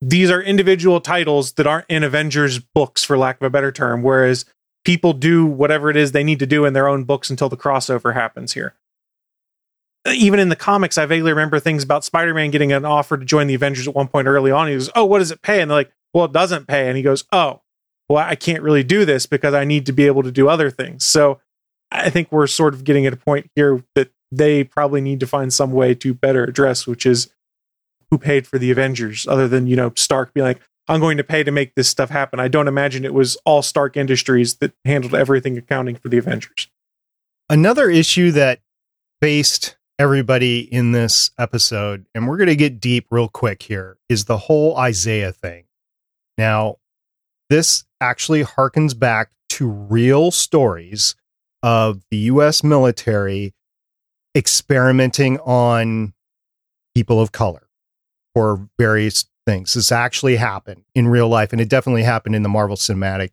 [SPEAKER 5] these are individual titles that aren't in Avengers books, for lack of a better term, whereas people do whatever it is they need to do in their own books until the crossover happens here. Even in the comics, I vaguely remember things about Spider Man getting an offer to join the Avengers at one point early on. He goes, Oh, what does it pay? And they're like, Well, it doesn't pay. And he goes, Oh, well, I can't really do this because I need to be able to do other things. So I think we're sort of getting at a point here that they probably need to find some way to better address, which is who paid for the Avengers, other than, you know, Stark being like, I'm going to pay to make this stuff happen. I don't imagine it was all Stark Industries that handled everything accounting for the Avengers.
[SPEAKER 1] Another issue that faced everybody in this episode, and we're going to get deep real quick here, is the whole Isaiah thing. Now, this actually harkens back to real stories of the US military experimenting on people of color for various things. This actually happened in real life, and it definitely happened in the Marvel Cinematic,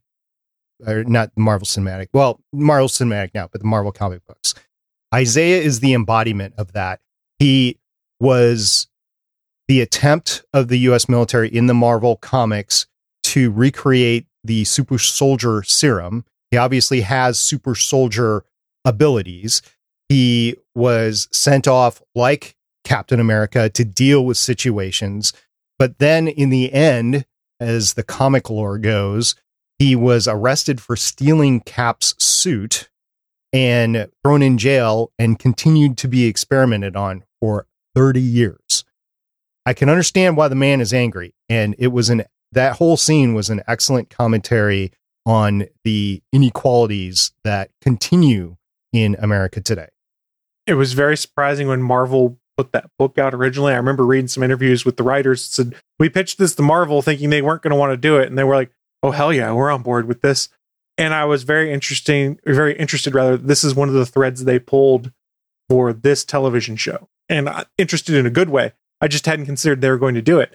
[SPEAKER 1] or not Marvel Cinematic. Well, Marvel Cinematic now, but the Marvel comic books. Isaiah is the embodiment of that. He was the attempt of the US military in the Marvel comics to recreate the super soldier serum. He obviously has super soldier abilities. He was sent off like Captain America to deal with situations. But then in the end, as the comic lore goes, he was arrested for stealing Cap's suit and thrown in jail and continued to be experimented on for 30 years. I can understand why the man is angry. And it was an, that whole scene was an excellent commentary on the inequalities that continue in America today.
[SPEAKER 5] It was very surprising when Marvel put that book out originally. I remember reading some interviews with the writers said, We pitched this to Marvel thinking they weren't going to want to do it. And they were like, Oh, hell yeah, we're on board with this. And I was very interesting, very interested rather. This is one of the threads they pulled for this television show. And uh, interested in a good way. I just hadn't considered they were going to do it.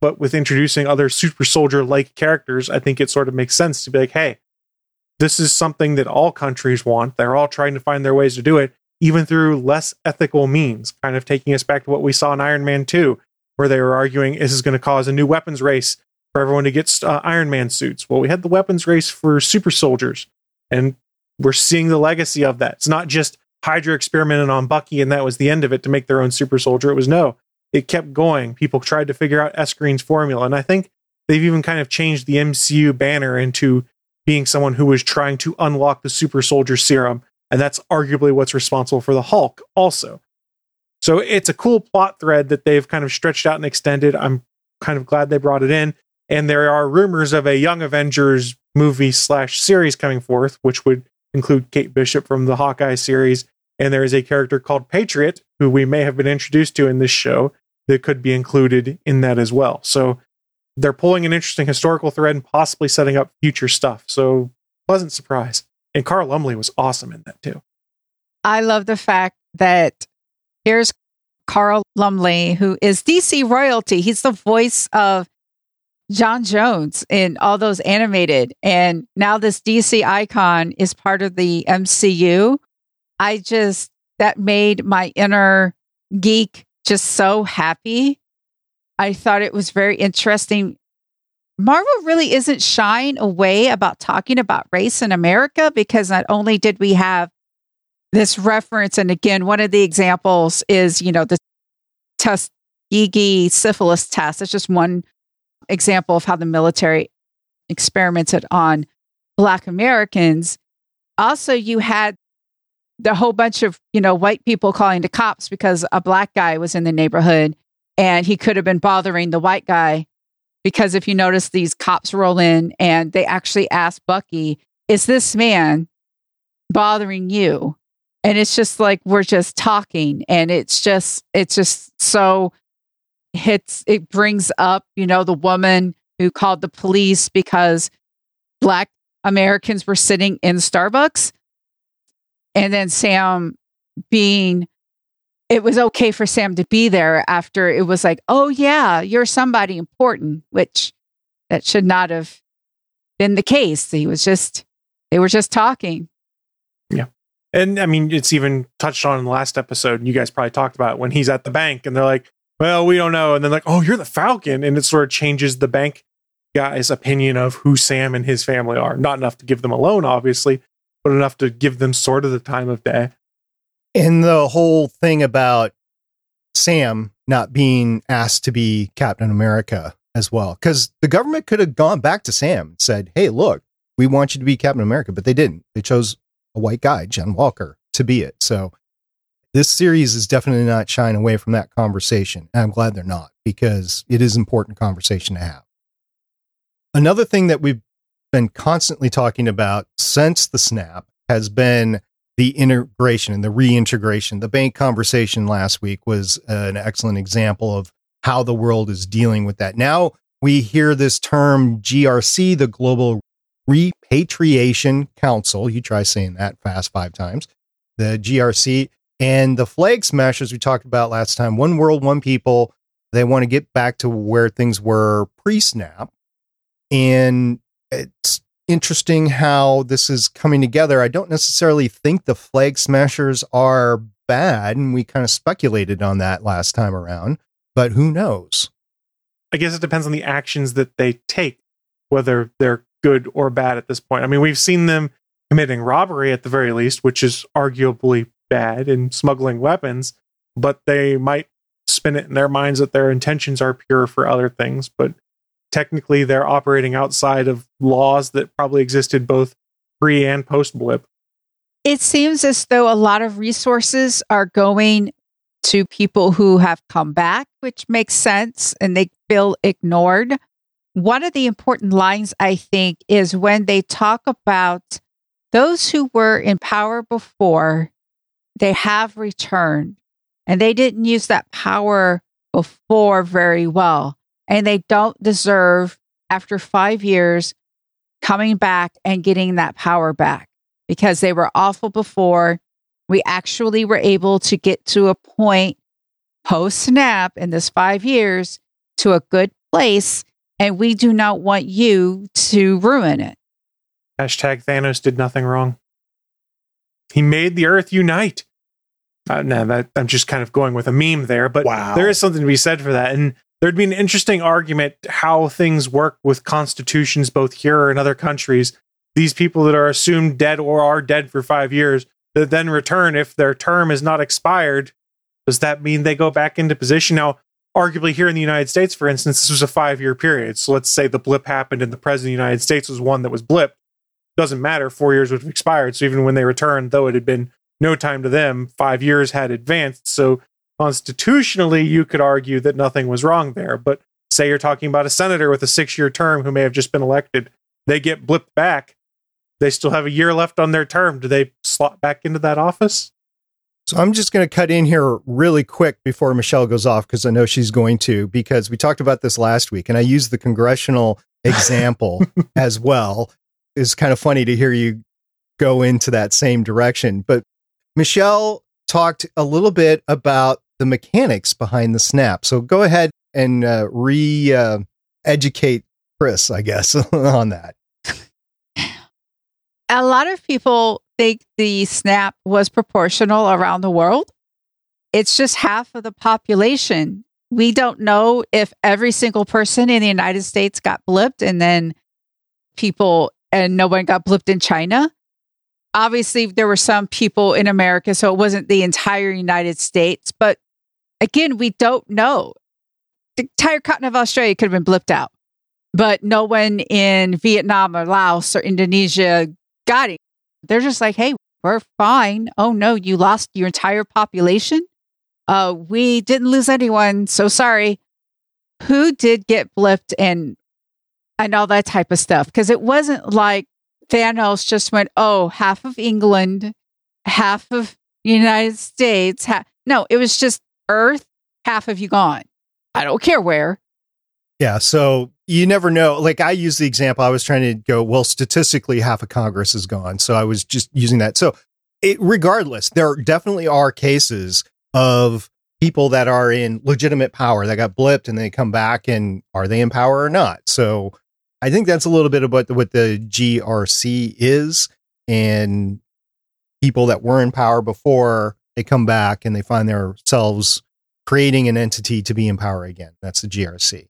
[SPEAKER 5] But with introducing other super soldier like characters, I think it sort of makes sense to be like, hey, this is something that all countries want. They're all trying to find their ways to do it, even through less ethical means, kind of taking us back to what we saw in Iron Man 2, where they were arguing this is going to cause a new weapons race for everyone to get uh, Iron Man suits. Well, we had the weapons race for super soldiers, and we're seeing the legacy of that. It's not just Hydra experimented on Bucky and that was the end of it to make their own super soldier. It was no, it kept going. People tried to figure out Erskine's formula. And I think they've even kind of changed the MCU banner into being someone who was trying to unlock the super soldier serum. And that's arguably what's responsible for the Hulk, also. So it's a cool plot thread that they've kind of stretched out and extended. I'm kind of glad they brought it in. And there are rumors of a Young Avengers movie slash series coming forth, which would include Kate Bishop from the Hawkeye series. And there is a character called Patriot, who we may have been introduced to in this show, that could be included in that as well. So they're pulling an interesting historical thread and possibly setting up future stuff. So pleasant surprise. And Carl Lumbly was awesome in that too.
[SPEAKER 4] I love the fact that here's Carl Lumbly, who is DC royalty. He's the voice of J'onn J'onzz in all those animated. And now this DC icon is part of the MCU. I just, that made my inner geek just so happy. I thought it was very interesting. Marvel really isn't shying away about talking about race in America because not only did we have this reference, and again, one of the examples is, you know, the Tuskegee syphilis test. It's just one example of how the military experimented on Black Americans. Also, you had the whole bunch of, you know, white people calling the cops because a black guy was in the neighborhood and he could have been bothering the white guy. Because if you notice, these cops roll in and they actually ask Bucky, Is this man bothering you? And it's just like we're just talking and it's just, it's just so hits, it brings up, you know, the woman who called the police because black Americans were sitting in Starbucks. And then Sam being it was okay for Sam to be there after it was like, oh, yeah, you're somebody important, which that should not have been the case. He was just, they were just talking.
[SPEAKER 5] Yeah. And I mean, it's even touched on in the last episode, and you guys probably talked about it, when he's at the bank and they're like, well, we don't know. And then, like, oh, you're the Falcon. And it sort of changes the bank guy's opinion of who Sam and his family are. Not enough to give them a loan, obviously, but enough to give them sort of the time of day.
[SPEAKER 1] And the whole thing about Sam not being asked to be Captain America as well, because the government could have gone back to Sam and said, "Hey, look, we want you to be Captain America," but they didn't. They chose a white guy, John Walker, to be it. So this series is definitely not shying away from that conversation, and I'm glad they're not because it is important conversation to have. Another thing that we've been constantly talking about since the snap has been the integration and the reintegration. The bank conversation last week was an excellent example of how the world is dealing with that. Now we hear this term GRC, the Global Repatriation Council. You try saying that fast five times. The GRC and the flag smashers we talked about last time. One world, one people. They want to get back to where things were pre snap. And it's interesting how this is coming together. I don't necessarily think the flag smashers are bad, and we kind of speculated on that last time around, but who knows?
[SPEAKER 5] I guess it depends on the actions that they take, whether they're good or bad at this point. I mean, we've seen them committing robbery at the very least, which is arguably bad, and smuggling weapons, but they might spin it in their minds that their intentions are pure for other things. But technically they're operating outside of laws that probably existed both pre and post blip.
[SPEAKER 4] It seems as though a lot of resources are going to people who have come back, which makes sense and they feel ignored. One of the important lines, I think, is when they talk about those who were in power before, they have returned and they didn't use that power before very well and they don't deserve, after five years, coming back and getting that power back because they were awful before. We actually were able to get to a point post snap in this five years to a good place, and we do not want you to ruin it.
[SPEAKER 5] Hashtag Thanos did nothing wrong. He made the earth unite. Uh, no, that, I'm just kind of going with a meme there, but wow. there is something to be said for that. And there'd be an interesting argument how things work with constitutions both here and other countries. These people that are assumed dead or are dead for five years that then return if their term is not expired. Does that mean they go back into position? Now, arguably here in the United States, for instance, this was a five year period. So let's say the blip happened and the president of the United States was one that was blipped. Doesn't matter. Four years would have expired. So even when they returned, though it had been no time to them, five years had advanced. So constitutionally, you could argue that nothing was wrong there. But say you're talking about a senator with a six year term who may have just been elected, they get blipped back. They still have a year left on their term. Do they slot back into that office?
[SPEAKER 1] So I'm just going to cut in here really quick before Michelle goes off because I know she's going to, because we talked about this last week and I used the congressional example as well. It's kind of funny to hear you go into that same direction. But Michelle talked a little bit about the mechanics behind the snap. So go ahead and uh, re uh, educate Chris, I guess, on that.
[SPEAKER 4] A lot of people think the snap was proportional around the world. It's just half of the population. We don't know if every single person in the United States got blipped and then people and no one got blipped in China. Obviously, there were some people in America, so it wasn't the entire United States. But again, we don't know. The entire continent of Australia could have been blipped out, but no one in Vietnam or Laos or Indonesia got it. They're just like, hey, we're fine. Oh no, you lost your entire population. Uh, we didn't lose anyone, so sorry. Who did get blipped and and all that type of stuff? Because it wasn't like Thanos just went, oh, half of England, half of United States. Ha-. No, it was just Earth, half of you gone. I don't care where.
[SPEAKER 1] Yeah. So you never know. Like I use the example, I was trying to go, well, statistically, half of Congress is gone. So I was just using that. So it, regardless, there definitely are cases of people that are in legitimate power that got blipped and they come back and are they in power or not? So I think that's a little bit about what the GRC is and people that were in power before they come back and they find themselves creating an entity to be in power again. That's the GRC.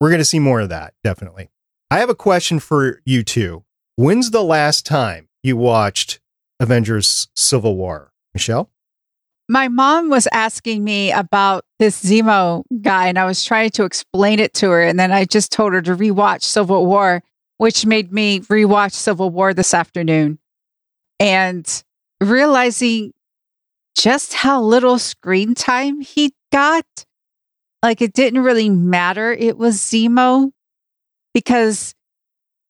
[SPEAKER 1] We're going to see more of that, definitely. I have a question for you two. When's the last time you watched Avengers Civil War? Michelle?
[SPEAKER 4] My mom was asking me about this Zemo guy, and I was trying to explain it to her. And then I just told her to rewatch Civil War, which made me rewatch Civil War this afternoon. And realizing just how little screen time he got, like it didn't really matter. It was Zemo because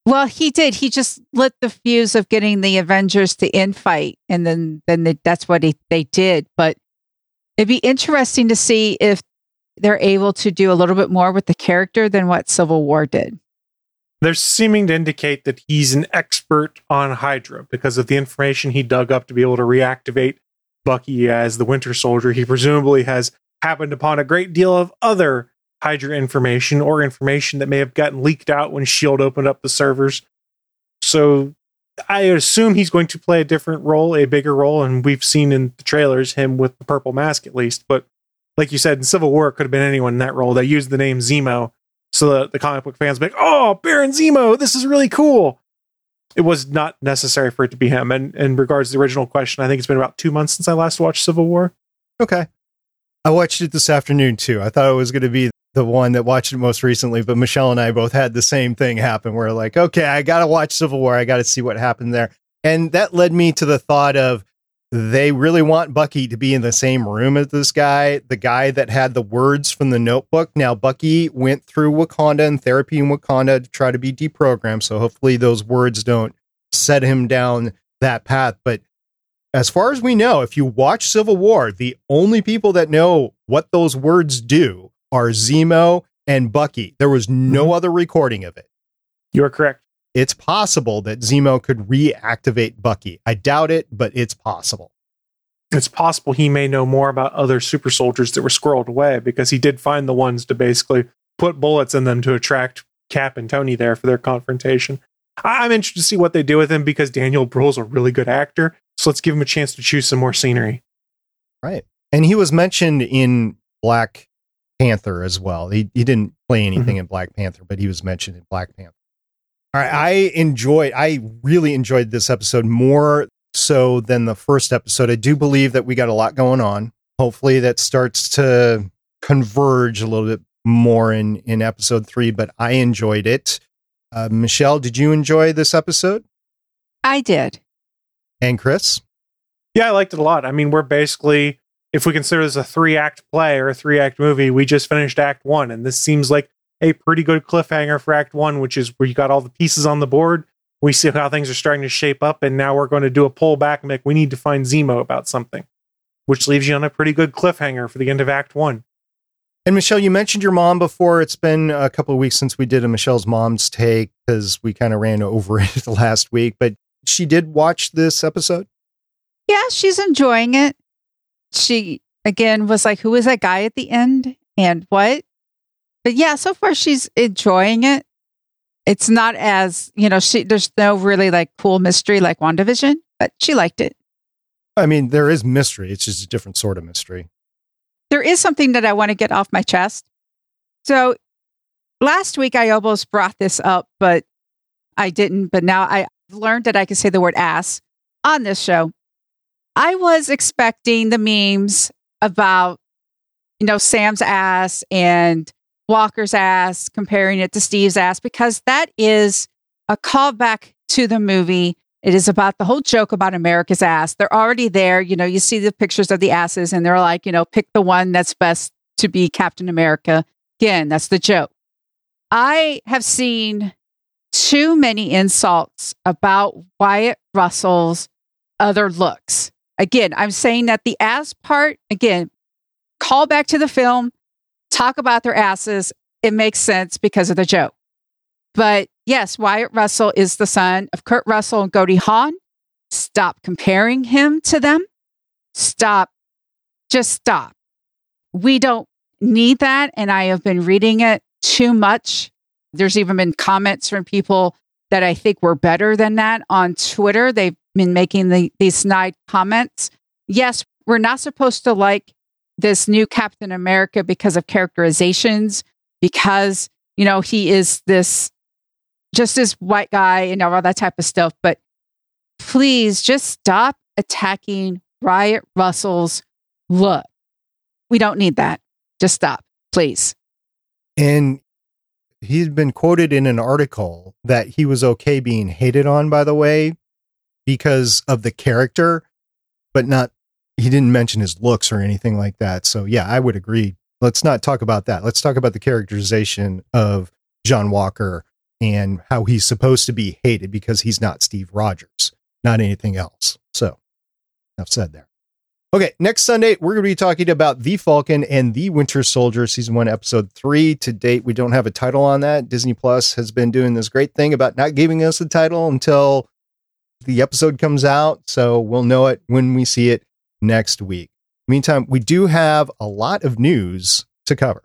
[SPEAKER 4] well, he did. He just lit the fuse of getting the Avengers to infight, and then then they, that's what he, they did. But it'd be interesting to see if they're able to do a little bit more with the character than what Civil War did.
[SPEAKER 5] They're seeming to indicate that he's an expert on Hydra because of the information he dug up to be able to reactivate Bucky as the Winter Soldier. He presumably has happened upon a great deal of other Hydra information or information that may have gotten leaked out when Shield opened up the servers. So I assume he's going to play a different role, a bigger role, and we've seen in the trailers him with the purple mask at least. But like you said, in Civil War, it could have been anyone in that role. They used the name Zemo so the comic book fans be like, "Oh, Baron Zemo, this is really cool." It was not necessary for it to be him. And in regards to the original question, I think it's been about two months since I last watched Civil War.
[SPEAKER 1] Okay. I watched it this afternoon too. I thought it was going to be the one that watched it most recently, but Michelle and I both had the same thing happen. We're like, okay, I got to watch Civil War. I got to see what happened there. And that led me to the thought of they really want Bucky to be in the same room as this guy, the guy that had the words from the notebook. Now, Bucky went through Wakanda and therapy in Wakanda to try to be deprogrammed. So hopefully those words don't set him down that path. But as far as we know, if you watch Civil War, the only people that know what those words do are Zemo and Bucky. There was no mm-hmm. other recording of it.
[SPEAKER 5] You are correct.
[SPEAKER 1] It's possible that Zemo could reactivate Bucky. I doubt it, but it's possible.
[SPEAKER 5] It's possible he may know more about other super soldiers that were squirreled away because he did find the ones to basically put bullets in them to attract Cap and Tony there for their confrontation. I'm interested to see what they do with him because Daniel Bruhl's a really good actor. So let's give him a chance to choose some more scenery.
[SPEAKER 1] Right. And he was mentioned in Black Panther as well. He he didn't play anything mm-hmm. in Black Panther, but he was mentioned in Black Panther. All right, I enjoyed. I really enjoyed this episode more so than the first episode. I do believe that we got a lot going on. Hopefully, that starts to converge a little bit more in in episode three. But I enjoyed it. Uh, Michelle, did you enjoy this episode?
[SPEAKER 4] I did.
[SPEAKER 1] And Chris?
[SPEAKER 5] Yeah, I liked it a lot. I mean, we're basically, if we consider this a three act play or a three act movie, we just finished act one. And this seems like a pretty good cliffhanger for act one, which is where you got all the pieces on the board. We see how things are starting to shape up. And now we're going to do a pull back and make, we need to find Zemo about something, which leaves you on a pretty good cliffhanger for the end of act one.
[SPEAKER 1] And Michelle, you mentioned your mom before. It's been a couple of weeks since we did a Michelle's mom's take because we kind of ran over it last week, but she did watch this episode.
[SPEAKER 4] Yeah, she's enjoying it. She again was like, "Who was that guy at the end?" and what? But yeah, so far she's enjoying it. It's not as you know, she there's no really like cool mystery like WandaVision, but she liked it.
[SPEAKER 1] I mean, there is mystery. It's just a different sort of mystery
[SPEAKER 4] there is something that I want to get off my chest. So last week I almost brought this up, but I didn't. But now I learned that I can say the word ass on this show. I was expecting the memes about, you know, Sam's ass and Walker's ass, comparing it to Steve's ass, because that is a callback to the movie it is about the whole joke about America's ass. They're already there. You know, you see the pictures of the asses and they're like, you know, pick the one that's best to be Captain America. Again, that's the joke. I have seen too many insults about Wyatt Russell's other looks. Again, I'm saying that the ass part, again, call back to the film, talk about their asses. It makes sense because of the joke. But yes, Wyatt Russell is the son of Kurt Russell and Goldie Hawn. Stop comparing him to them. Stop. Just stop. We don't need that. And I have been reading it too much. There's even been comments from people that I think were better than that on Twitter. They've been making the, these snide comments. Yes, we're not supposed to like this new Captain America because of characterizations, because, you know, he is this just this white guy and all that type of stuff. But please just stop attacking Wyatt Russell's look. We don't need that. Just stop, please.
[SPEAKER 1] And he's been quoted in an article that he was okay being hated on, by the way, because of the character, but not, he didn't mention his looks or anything like that. So, yeah, I would agree. Let's not talk about that. Let's talk about the characterization of John Walker and how he's supposed to be hated because he's not Steve Rogers, not anything else. So, enough said there. Okay, next Sunday, we're going to be talking about The Falcon and The Winter Soldier, season one, episode three. To date, we don't have a title on that. Disney Plus has been doing this great thing about not giving us a title until the episode comes out. So we'll know it when we see it next week. Meantime, we do have a lot of news to cover.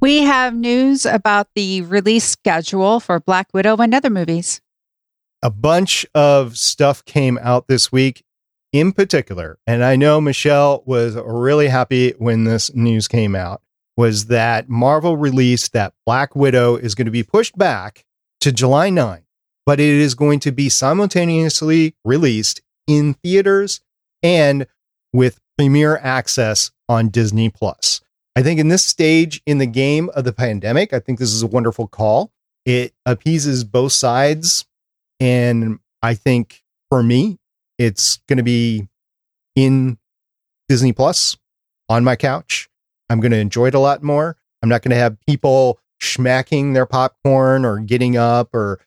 [SPEAKER 4] We have news about the release schedule for Black Widow and other movies.
[SPEAKER 1] A bunch of stuff came out this week in particular, and I know Michelle was really happy when this news came out, was that Marvel released that Black Widow is going to be pushed back to July 9, but it is going to be simultaneously released in theaters and with premiere access on Disney Plus. I think in this stage in the game of the pandemic, I think this is a wonderful call. It appeases both sides. And I think for me, it's going to be in Disney Plus on my couch. I'm going to enjoy it a lot more. I'm not going to have people smacking their popcorn or getting up or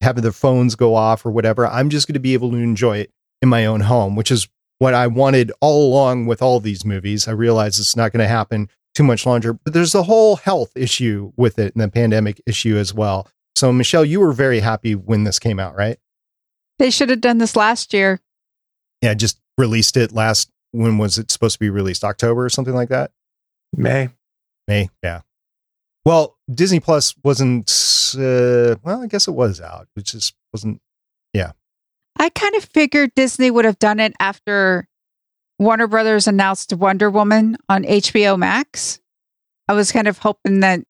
[SPEAKER 1] having their phones go off or whatever. I'm just going to be able to enjoy it in my own home, which is what I wanted all along with all these movies. I realize it's not going to happen too much longer, but there's a whole health issue with it and the pandemic issue as well. So, Michelle, you were very happy when this came out, right?
[SPEAKER 4] They should have done this last year.
[SPEAKER 1] Yeah, just released it last. When was it supposed to be released? October or something like that?
[SPEAKER 5] May.
[SPEAKER 1] May, yeah. Well, Disney Plus wasn't, uh, well, I guess it was out. It just wasn't, yeah.
[SPEAKER 4] I kind of figured Disney would have done it after Warner Brothers announced Wonder Woman on HBO Max. I was kind of hoping that,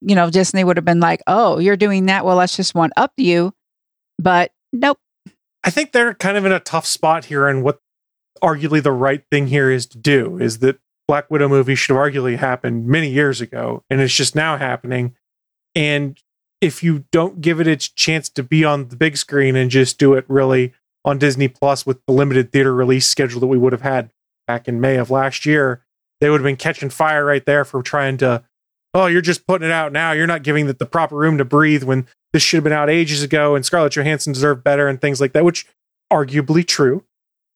[SPEAKER 4] you know, Disney would have been like, oh, you're doing that. Well, let's just one up you. But nope.
[SPEAKER 5] I think they're kind of in a tough spot here. And what arguably the right thing here is to do is that Black Widow movie should have arguably happened many years ago, and it's just now happening. And if you don't give it its chance to be on the big screen and just do it really on Disney Plus with the limited theater release schedule that we would have had back in May of last year, they would have been catching fire right there for trying to, oh, you're just putting it out now. You're not giving it the proper room to breathe when this should have been out ages ago and Scarlett Johansson deserved better and things like that, which arguably true.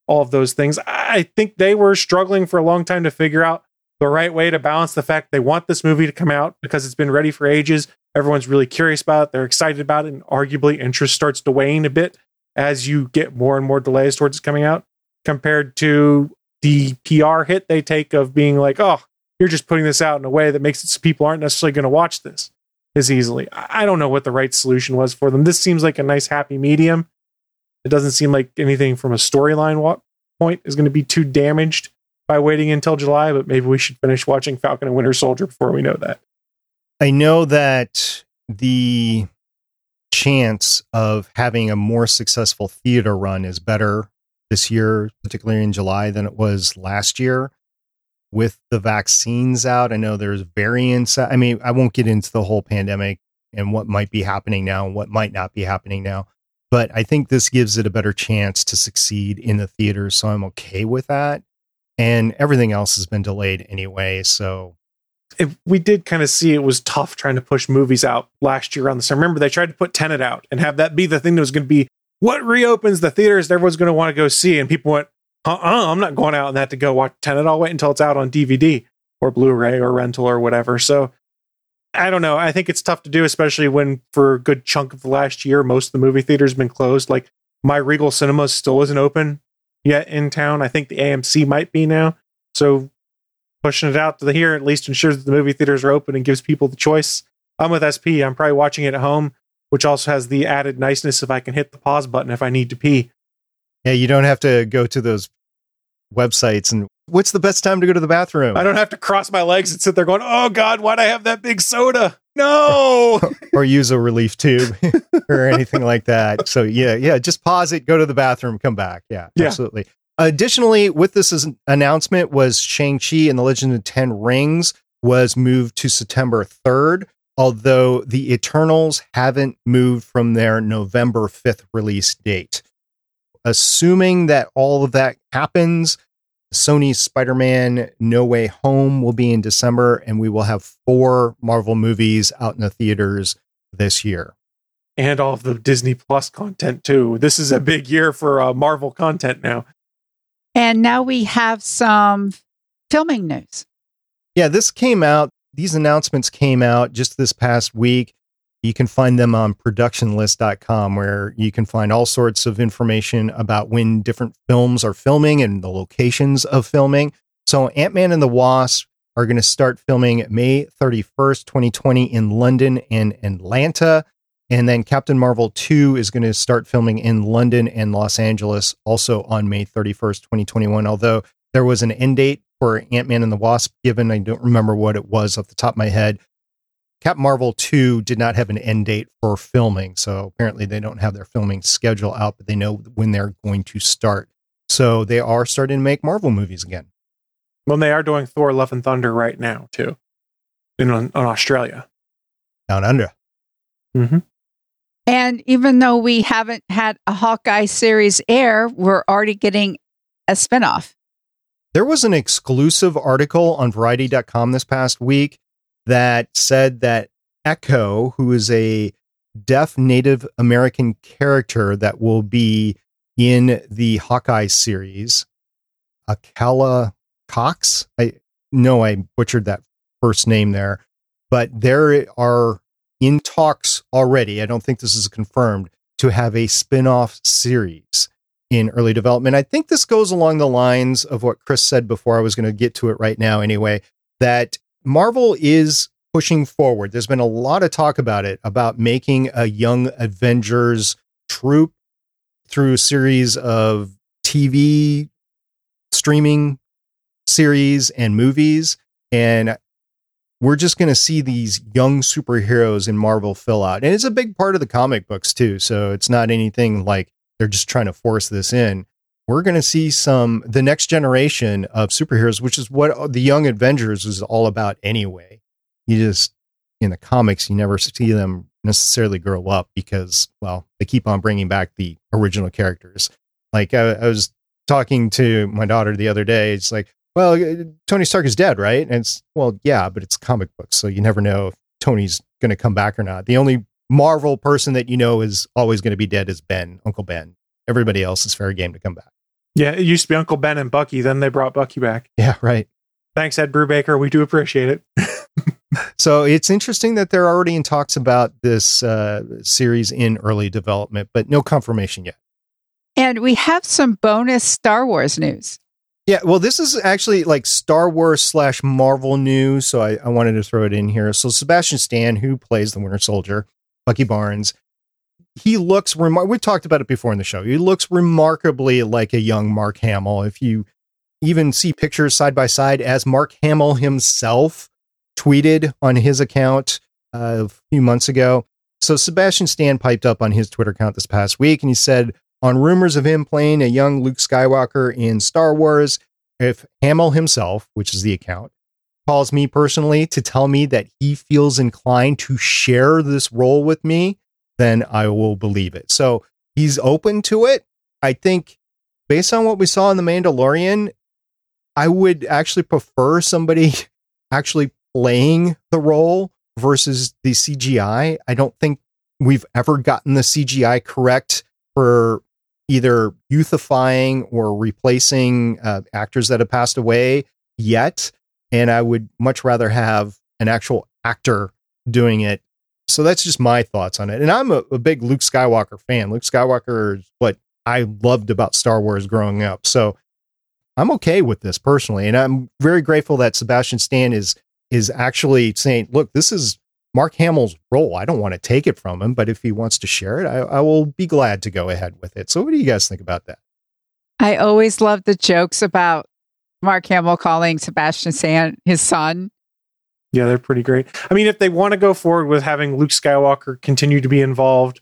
[SPEAKER 5] All of those things. I think they were struggling for a long time to figure out the right way to balance the fact they want this movie to come out because it's been ready for ages. Everyone's really curious about it. They're excited about it. And arguably, interest starts to wane a bit as you get more and more delays towards it coming out compared to the PR hit they take of being like, oh, you're just putting this out in a way that makes it so people aren't necessarily going to watch this as easily. I don't know what the right solution was for them. This seems like a nice happy medium. It doesn't seem like anything from a storyline point is going to be too damaged by waiting until July, but maybe we should finish watching Falcon and Winter Soldier before we know that.
[SPEAKER 1] I know that the chance of having a more successful theater run is better this year, particularly in July, than it was last year. With the vaccines out, I know there's variants. I mean, I won't get into the whole pandemic and what might be happening now and what might not be happening now, but I think this gives it a better chance to succeed in the theaters. So I'm okay with that. And everything else has been delayed anyway. So
[SPEAKER 5] it, we did kind of see it was tough trying to push movies out last year on this. I remember they tried to put Tenet out and have that be the thing that was going to be what reopens the theaters that everyone's going to want to go see. And people went, uh uh-uh, I'm not going out in that to go watch Tenet. I'll wait until it's out on DVD or Blu ray or rental or whatever. So I don't know. I think it's tough to do, especially when for a good chunk of the last year, most of the movie theaters been closed. Like my Regal Cinemas still isn't open yet in town. I think the AMC might be now. So pushing it out to the here at least ensures that the movie theaters are open and gives people the choice. I'm with SP. I'm probably watching it at home, which also has the added niceness if I can hit the pause button if I need to pee.
[SPEAKER 1] Yeah, you don't have to go to those websites and what's the best time to go to the bathroom?
[SPEAKER 5] I don't have to cross my legs and sit there going, "Oh God, why'd I have that big soda?" No,
[SPEAKER 1] or use a relief tube or anything like that. So yeah, yeah, just pause it, go to the bathroom, come back. Yeah, yeah. absolutely. Additionally, with this announcement was Shang-Chi and the Legend of Ten Rings was moved to September 3rd, although the Eternals haven't moved from their November 5th release date. Assuming that all of that happens, Sony's Spider-Man No Way Home will be in December and we will have four Marvel movies out in the theaters this year.
[SPEAKER 5] And all of the Disney Plus content too. This is a big year for uh, Marvel content now.
[SPEAKER 4] And now we have some filming news.
[SPEAKER 1] Yeah, this came out. These announcements came out just this past week. You can find them on productionlist.com where you can find all sorts of information about when different films are filming and the locations of filming. So, Ant Man and the Wasp are going to start filming May 31st, 2020 in London and Atlanta. And then Captain Marvel 2 is going to start filming in London and Los Angeles also on May 31st, 2021. Although there was an end date for Ant Man and the Wasp given, I don't remember what it was off the top of my head. Cap Marvel 2 did not have an end date for filming. So apparently they don't have their filming schedule out, but they know when they're going to start. So they are starting to make Marvel movies again.
[SPEAKER 5] Well, they are doing Thor Love and Thunder right now, too, in, in Australia.
[SPEAKER 1] Down under.
[SPEAKER 5] Mm-hmm.
[SPEAKER 4] And even though we haven't had a Hawkeye series air, we're already getting a spinoff.
[SPEAKER 1] There was an exclusive article on Variety.com this past week that said that Echo, who is a deaf Native American character that will be in the Hawkeye series, Akala Cox. I know I butchered that first name there, but there are in talks already. I don't think this is confirmed to have a spin-off series in early development. I think this goes along the lines of what Chris said before. I was going to get to it right now anyway, that Marvel is pushing forward. There's been a lot of talk about it, about making a young Avengers troop through a series of TV streaming series and movies. And we're just going to see these young superheroes in Marvel fill out. And it's a big part of the comic books too. So it's not anything like they're just trying to force this in. We're going to see some the next generation of superheroes, which is what the Young Avengers is all about anyway. You just in the comics, you never see them necessarily grow up because, well, they keep on bringing back the original characters. Like I, I was talking to my daughter the other day. It's like, well, Tony Stark is dead, right? And it's well, yeah, but it's comic books, so you never know if Tony's going to come back or not. The only Marvel person that you know is always going to be dead is Ben, Uncle Ben. Everybody else is fair game to come back.
[SPEAKER 5] Yeah, it used to be Uncle Ben and Bucky. Then they brought Bucky back.
[SPEAKER 1] Yeah, right.
[SPEAKER 5] Thanks, Ed Brubaker. We do appreciate it.
[SPEAKER 1] so it's interesting that they're already in talks about this uh, series in early development, but no confirmation yet.
[SPEAKER 4] And we have some bonus Star Wars news.
[SPEAKER 1] Yeah, well, this is actually like Star Wars slash Marvel news, so I, I wanted to throw it in here. So Sebastian Stan, who plays the Winter Soldier, Bucky Barnes, he looks remar- we talked about it before in the show. He looks remarkably like a young Mark Hamill. If you even see pictures side by side as Mark Hamill himself tweeted on his account uh, a few months ago. So Sebastian Stan piped up on his Twitter account this past week and he said on rumors of him playing a young Luke Skywalker in Star Wars, if Hamill himself, which is the account, calls me personally to tell me that he feels inclined to share this role with me, then I will believe it. So he's open to it. I think based on what we saw in The Mandalorian, I would actually prefer somebody actually playing the role versus the CGI. I don't think we've ever gotten the CGI correct for either youthifying or replacing uh, actors that have passed away yet. And I would much rather have an actual actor doing it so that's just my thoughts on it. And I'm a, a, big Luke Skywalker fan. Luke Skywalker is what I loved about Star Wars growing up. So I'm okay with this personally. And I'm very grateful that Sebastian Stan is is actually saying, look, this is Mark Hamill's role. I don't want to take it from him, but if he wants to share it, I, I will be glad to go ahead with it. So what do you guys think about that?
[SPEAKER 4] I always love the jokes about Mark Hamill calling Sebastian Stan his son
[SPEAKER 5] yeah, they're pretty great. I mean, if they want to go forward with having Luke Skywalker continue to be involved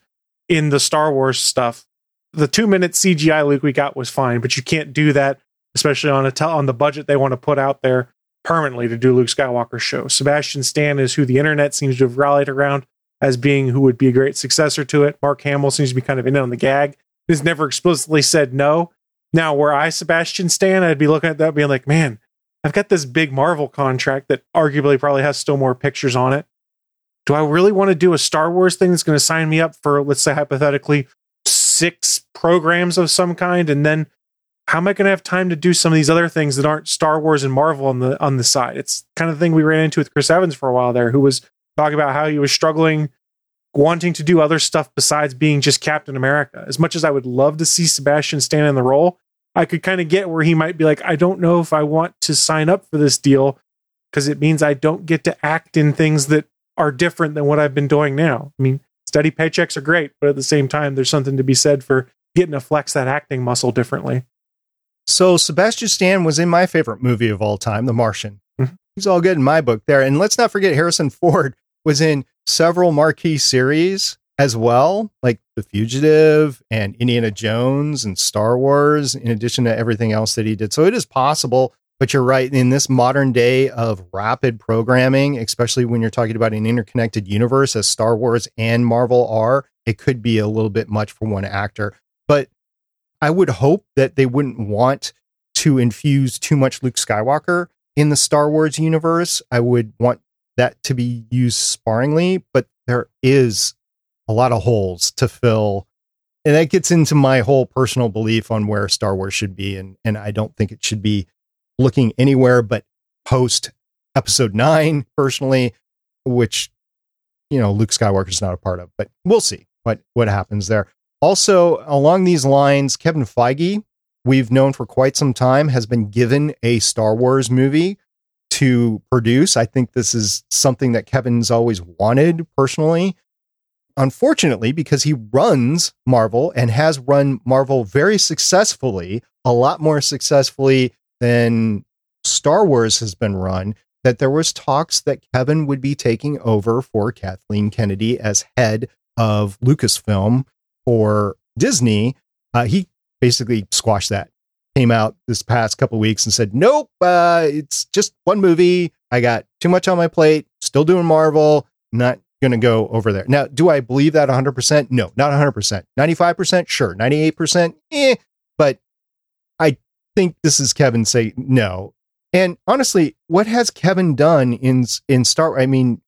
[SPEAKER 5] in the Star Wars stuff, the two minute CGI Luke we got was fine, but you can't do that, especially on a tel- on the budget they want to put out there permanently to do Luke Skywalker show. Sebastian Stan is who the internet seems to have rallied around as being who would be a great successor to it. Mark Hamill seems to be kind of in on the gag. He's never explicitly said no. Now, where I Sebastian Stan, I'd be looking at that being like, man, I've got this big Marvel contract that arguably probably has still more pictures on it. Do I really want to do a Star Wars thing that's going to sign me up for, let's say, hypothetically, six programs of some kind? And then how am I going to have time to do some of these other things that aren't Star Wars and Marvel on the on the side? It's kind of the thing we ran into with Chris Evans for a while there, who was talking about how he was struggling wanting to do other stuff besides being just Captain America. As much as I would love to see Sebastian Stan in the role, I could kind of get where he might be like, I don't know if I want to sign up for this deal because it means I don't get to act in things that are different than what I've been doing now. I mean, steady paychecks are great, but at the same time, there's something to be said for getting to flex that acting muscle differently.
[SPEAKER 1] So Sebastian Stan was in my favorite movie of all time, The Martian. Mm-hmm. He's all good in my book there. And let's not forget Harrison Ford was in several marquee series as well, like The Fugitive and Indiana Jones and Star Wars, in addition to everything else that he did. So it is possible, but you're right. In this modern day of rapid programming, especially when you're talking about an interconnected universe as Star Wars and Marvel are, it could be a little bit much for one actor. But I would hope that they wouldn't want to infuse too much Luke Skywalker in the Star Wars universe. I would want that to be used sparingly, but there is a lot of holes to fill. And that gets into my whole personal belief on where Star Wars should be. And, and I don't think it should be looking anywhere but post episode nine, personally, which, you know, Luke Skywalker's not a part of, but we'll see what, what happens there. Also, along these lines, Kevin Feige, we've known for quite some time, has been given a Star Wars movie to produce. I think this is something that Kevin's always wanted personally unfortunately, because he runs Marvel and has run Marvel very successfully, a lot more successfully than Star Wars has been run, that there was talks that Kevin would be taking over for Kathleen Kennedy as head of Lucasfilm for Disney. Uh, he basically squashed that came out this past couple weeks and said, "Nope, uh, it's just one movie. I got too much on my plate. Still doing Marvel. Not going to go over there." Now, do I believe that 100%? No, not 100%. 95%? Sure. 98%? Eh. But I think this is Kevin say no. And honestly, what has Kevin done in in Star I mean,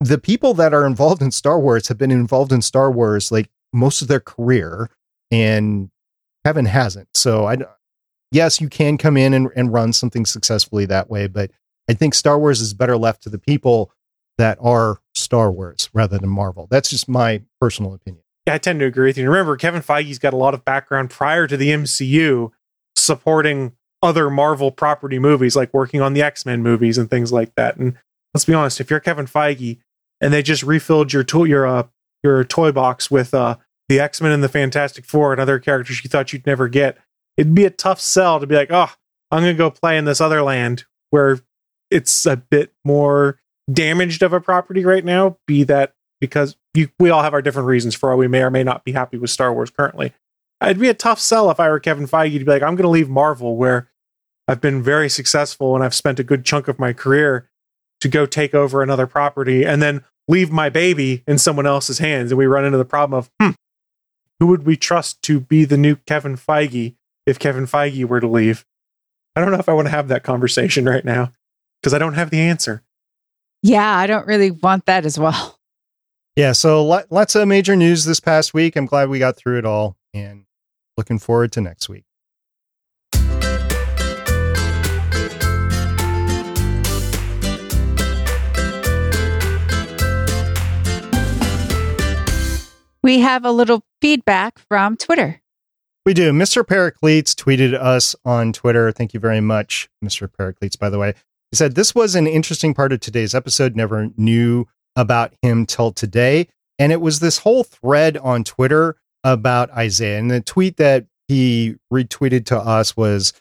[SPEAKER 1] the people that are involved in Star Wars have been involved in Star Wars like most of their career and Kevin hasn't. So I yes, you can come in and, and run something successfully that way, but I think Star Wars is better left to the people that are Star Wars rather than Marvel. That's just my personal opinion.
[SPEAKER 5] Yeah, I tend to agree with you. Remember, Kevin Feige's got a lot of background prior to the MCU supporting other Marvel property movies, like working on the X Men movies and things like that. And let's be honest, if you're Kevin Feige and they just refilled your your uh, your toy box with uh, the X Men and the Fantastic Four and other characters you thought you'd never get, it'd be a tough sell to be like, oh, I'm going to go play in this other land where it's a bit more damaged of a property right now. Be that because you, we all have our different reasons for why we may or may not be happy with Star Wars currently. It'd be a tough sell if I were Kevin Feige to be like, I'm going to leave Marvel where I've been very successful and I've spent a good chunk of my career to go take over another property and then leave my baby in someone else's hands. And we run into the problem of, hmm, who would we trust to be the new Kevin Feige if Kevin Feige were to leave? I don't know if I want to have that conversation right now because I don't have the answer.
[SPEAKER 4] Yeah, I don't really want that as well.
[SPEAKER 1] Yeah, so lots of major news this past week. I'm glad we got through it all and looking forward to next week.
[SPEAKER 4] We have a little feedback from Twitter.
[SPEAKER 1] We do. Mr. Pericletes tweeted us on Twitter. Thank you very much, Mr. Pericletes, by the way. He said, This was an interesting part of today's episode. Never knew about him till today. And it was this whole thread on Twitter about Isaiah. And the tweet that he retweeted to us was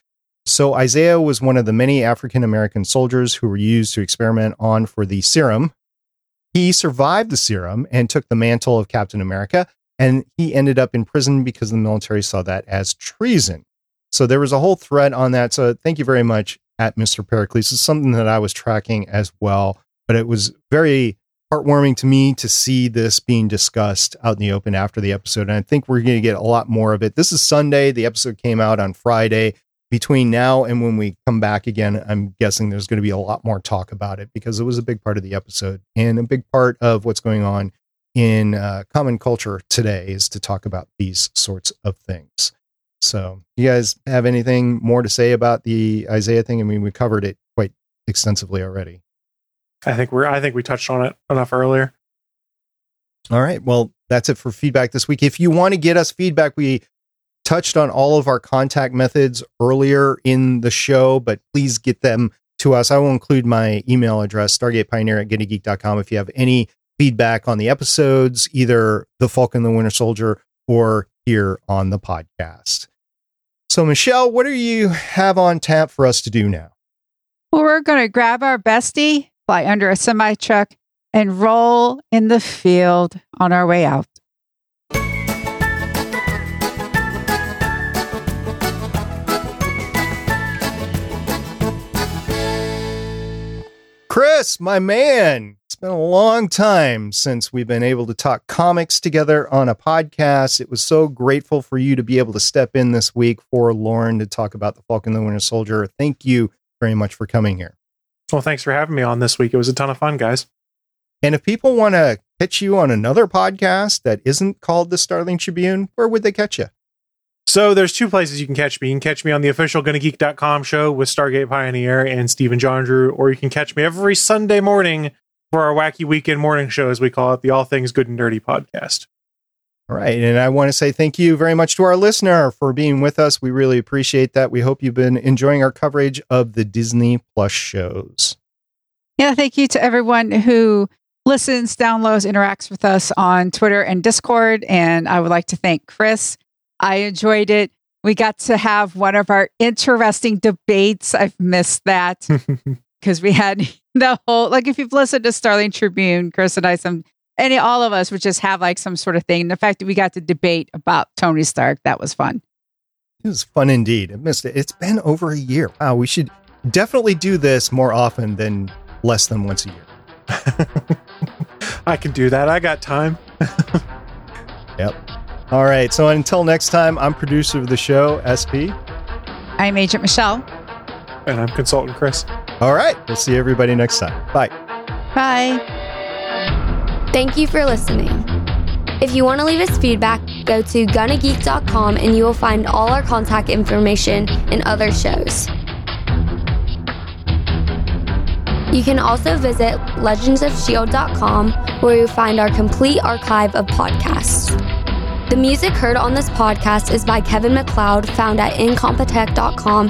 [SPEAKER 1] So Isaiah was one of the many African American soldiers who were used to experiment on for the serum he survived the serum and took the mantle of Captain America, and he ended up in prison because the military saw that as treason. So there was a whole thread on that. So thank you very much at Mr. Pericles. is something that I was tracking as well, but it was very heartwarming to me to see this being discussed out in the open after the episode. And I think we're going to get a lot more of it. This is Sunday. The episode came out on Friday between now and when we come back again, I'm guessing there's going to be a lot more talk about it because it was a big part of the episode and a big part of what's going on in uh, common culture today is to talk about these sorts of things. So, you guys have anything more to say about the Isaiah thing? I mean, we covered it quite extensively already.
[SPEAKER 5] I think we're I think we touched on it enough earlier.
[SPEAKER 1] All right. Well, that's it for feedback this week. If you want to get us feedback, we touched on all of our contact methods earlier in the show, but please get them to us. I will include my email address, stargatepioneer at gonnageek.com, if you have any feedback on the episodes, either The Falcon the Winter Soldier or here on the podcast. So, Michelle, what do you have on tap for us to do now?
[SPEAKER 4] Well, we're going to grab our bestie, fly under a semi truck, and roll in the field on our way out.
[SPEAKER 1] Chris, my man, been a long time since we've been able to talk comics together on a podcast. It was so grateful for you to be able to step in this week for Lauren to talk about the Falcon and the Winter Soldier. Thank you very much for coming here.
[SPEAKER 5] Well, thanks for having me on this week. It was a ton of fun, guys.
[SPEAKER 1] And if people want to catch you on another podcast that isn't called the Starling Tribune, where would they catch you?
[SPEAKER 5] So there's two places you can catch me. You can catch me on the official GonnaGeek.com show with Stargate Pioneer and Stephen John Drew, or you can catch me every Sunday morning for our wacky weekend morning show, as we call it, the All Things Good and Dirty podcast.
[SPEAKER 1] All right. And I want to say thank you very much to our listener for being with us. We really appreciate that. We hope you've been enjoying our coverage of the Disney Plus shows.
[SPEAKER 4] Yeah. Thank you to everyone who listens, downloads, interacts with us on Twitter and Discord. And I would like to thank Chris I enjoyed it. We got to have one of our interesting debates. I've missed that because we had the whole, like, if you've listened to Starling Tribune, Chris and I, some, any, all of us would just have like some sort of thing. the fact that we got to debate about Tony Stark, that was fun.
[SPEAKER 1] It was fun indeed. I missed it. It's been over a year. Wow, we should definitely do this more often than less than once a year.
[SPEAKER 5] I can do that. I got time.
[SPEAKER 1] Yep. All right. So until next time, I'm producer of the show, SP.
[SPEAKER 4] I'm Agent Michelle.
[SPEAKER 5] And I'm consultant Chris.
[SPEAKER 1] All right. We'll see everybody next time. Bye.
[SPEAKER 4] Bye.
[SPEAKER 3] Thank you for listening. If you want to leave us feedback, go to gonnageek.com and you will find all our contact information and other shows. You can also visit legendsofshield.com where you'll find our complete archive of podcasts. The music heard on this podcast is by Kevin MacLeod, found at incompetech.com,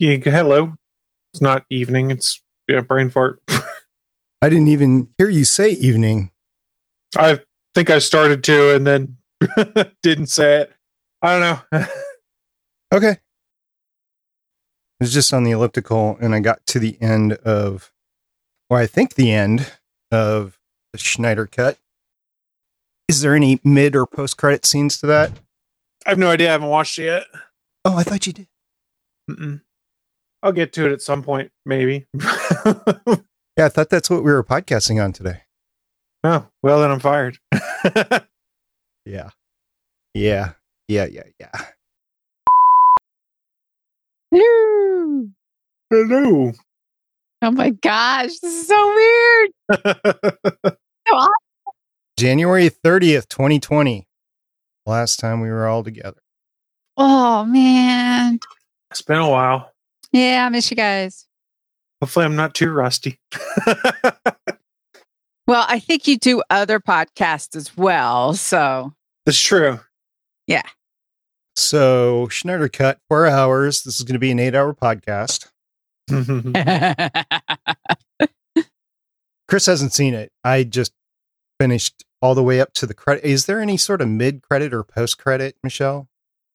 [SPEAKER 5] Yeah, hello. It's not evening. It's yeah, brain fart.
[SPEAKER 1] I didn't even hear you say evening.
[SPEAKER 5] I think I started to and then didn't say it. I don't know.
[SPEAKER 1] Okay. It was just on the elliptical, and I got to the end of, or I think the end of the Snyder cut. Is there any mid or post credit scenes to that?
[SPEAKER 5] I have no idea. I haven't watched it yet.
[SPEAKER 1] Oh, I thought you did.
[SPEAKER 5] Mm-mm. I'll get to it at some point, maybe.
[SPEAKER 1] Yeah, I thought that's what we were podcasting on today.
[SPEAKER 5] oh, well, then I'm fired.
[SPEAKER 1] Yeah. Yeah. Yeah. Yeah. Yeah.
[SPEAKER 4] Hello.
[SPEAKER 5] Hello.
[SPEAKER 4] Oh my gosh, this is so weird. So awesome.
[SPEAKER 1] January 30th, 2020. Last time we were all together.
[SPEAKER 4] Oh man.
[SPEAKER 5] it's been a while.
[SPEAKER 4] Yeah, I miss you guys.
[SPEAKER 5] Hopefully, I'm not too rusty.
[SPEAKER 4] Well, I think you do other podcasts as well. So
[SPEAKER 5] That's true. Yeah.
[SPEAKER 1] So, Snyder cut four hours. This is going to be an eight hour podcast. Chris hasn't seen it. I just finished all the way up to the credit. Is there any sort of mid credit or post credit, Michelle?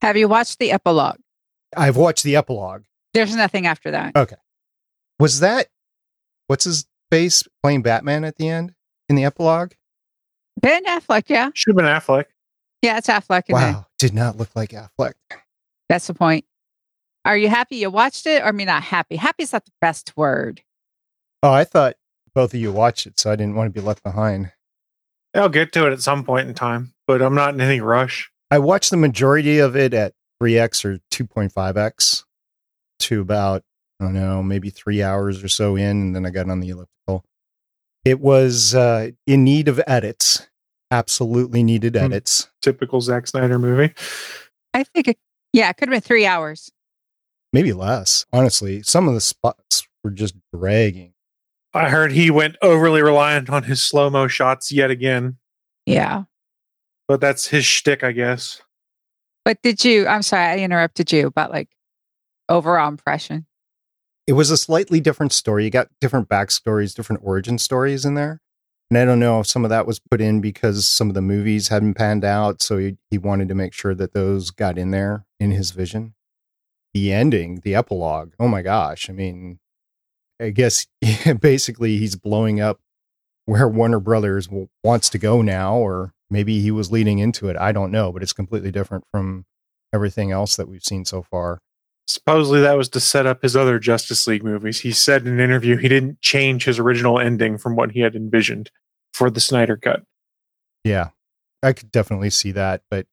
[SPEAKER 4] Have you watched the epilogue?
[SPEAKER 1] I've watched the epilogue.
[SPEAKER 4] There's nothing after that. Okay.
[SPEAKER 1] Was that what's his face playing Batman at the end in the epilogue?
[SPEAKER 4] Ben Affleck, yeah.
[SPEAKER 5] Should have been Affleck.
[SPEAKER 4] Yeah, it's Affleck in there.
[SPEAKER 1] Wow, did not look like Affleck.
[SPEAKER 4] That's the point. Are you happy you watched it? Or I mean not happy. Happy is not the best word.
[SPEAKER 1] Oh, I thought both of you watched it, so I didn't want to be left behind.
[SPEAKER 5] I'll get to it at some point in time, but I'm not in any rush.
[SPEAKER 1] I watched the majority of it at 3x or 2.5x to about, I don't know, maybe three hours or so in, and then I got on the elliptical. It was uh, in need of edits, absolutely needed
[SPEAKER 5] Hmm.
[SPEAKER 1] edits.
[SPEAKER 5] Typical Zack Snyder movie.
[SPEAKER 4] I think it, yeah, it could have been three hours.
[SPEAKER 1] Maybe less, honestly. Some of the spots were just dragging.
[SPEAKER 5] I heard he went overly reliant on his slow mo shots yet again,
[SPEAKER 4] Yeah.
[SPEAKER 5] but that's his shtick, I guess.
[SPEAKER 4] But did you I'm sorry, I interrupted you about like overall impression.
[SPEAKER 1] It was a slightly different story. You got different backstories, different origin stories in there. And I don't know if some of that was put in because some of the movies hadn't panned out. So he, he wanted to make sure that those got in there in his vision. The ending, the epilogue, oh my gosh. I mean, I guess basically he's blowing up where Warner Brothers wants to go now, or maybe he was leading into it. I don't know, but it's completely different from everything else that we've seen so far.
[SPEAKER 5] Supposedly that was to set up his other Justice League movies. He said in an interview he didn't change his original ending from what he had envisioned for the Snyder cut.
[SPEAKER 1] Yeah, I could definitely see that. But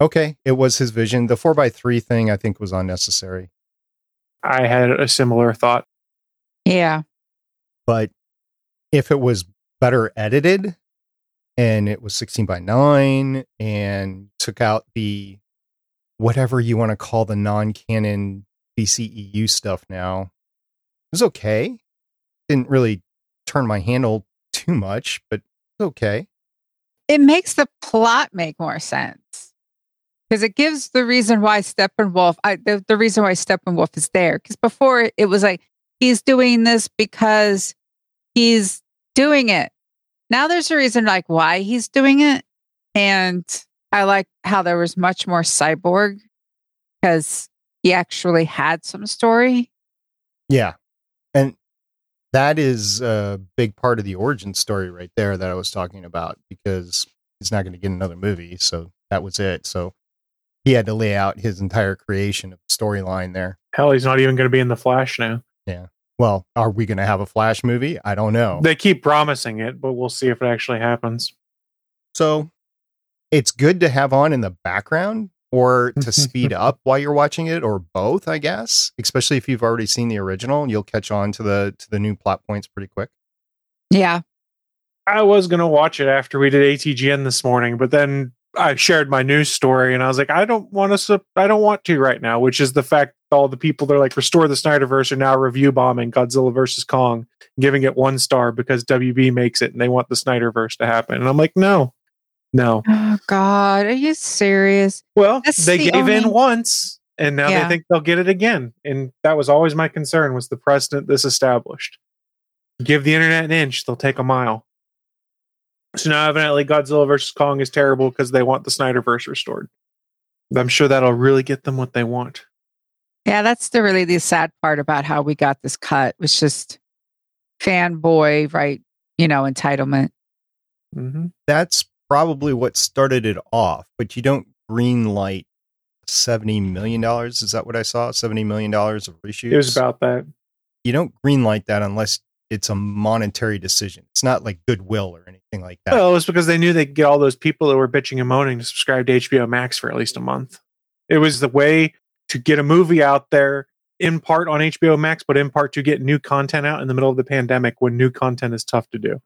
[SPEAKER 1] okay, it was his vision. The four by three thing I think was unnecessary.
[SPEAKER 5] I had a similar thought.
[SPEAKER 4] Yeah.
[SPEAKER 1] But if it was better edited and it was 16 by 9 and took out the whatever you want to call the non-canon DCEU stuff now, it was okay. Didn't really turn my handle too much, but it's okay.
[SPEAKER 4] It makes the plot make more sense. because it gives the reason why Steppenwolf, I, the, the reason why Steppenwolf is there. Because before it was like he's doing this because he's doing it. Now there's a reason like why he's doing it, and I like how there was much more cyborg because he actually had some story.
[SPEAKER 1] Yeah. And that is a big part of the origin story right there that I was talking about because he's not going to get another movie. So that was it. So he had to lay out his entire creation of storyline there.
[SPEAKER 5] Hell, he's not even going to be in the Flash now.
[SPEAKER 1] Yeah. Well, are we going to have a Flash movie? I don't know.
[SPEAKER 5] They keep promising it, but we'll see if it actually happens.
[SPEAKER 1] So it's good to have on in the background or to speed up while you're watching it or both, I guess. Especially if you've already seen the original, you'll catch on to the to the new plot points pretty quick.
[SPEAKER 4] Yeah.
[SPEAKER 5] I was going to watch it after we did ATGN this morning, but then I shared my news story and I was like, I don't want to, I don't want to right now, which is the fact that all the people that are like restore the Snyderverse are now review bombing Godzilla versus Kong, giving it one star because WB makes it and they want the Snyderverse to happen. And I'm like, no, no.
[SPEAKER 4] Oh God, are you serious?
[SPEAKER 5] Well,
[SPEAKER 4] That's
[SPEAKER 5] they
[SPEAKER 4] the
[SPEAKER 5] gave in once and now
[SPEAKER 4] Yeah.
[SPEAKER 5] they think they'll get it again. And that was always my concern was the precedent this established. Give the internet an inch, they'll take a mile. So now evidently Godzilla versus Kong is terrible because they want the Snyderverse restored. I'm sure that'll really get them what they want.
[SPEAKER 4] Yeah, that's the really the sad part about how we got this cut was just fanboy, right? You know, entitlement.
[SPEAKER 5] hmm
[SPEAKER 1] That's probably what started it off, but you don't green light seventy million dollars. Is that what I saw? Seventy million dollars of reshoots.
[SPEAKER 5] It was about that.
[SPEAKER 1] you don't green light that unless it's a monetary decision. It's not like goodwill or anything like that.
[SPEAKER 5] Well, it was because they knew they'd get all those people that were bitching and moaning to subscribe to HBO Max for at least a month. It was the way to get a movie out there in part on HBO Max, but in part to get new content out in the middle of the pandemic when new content is tough to do.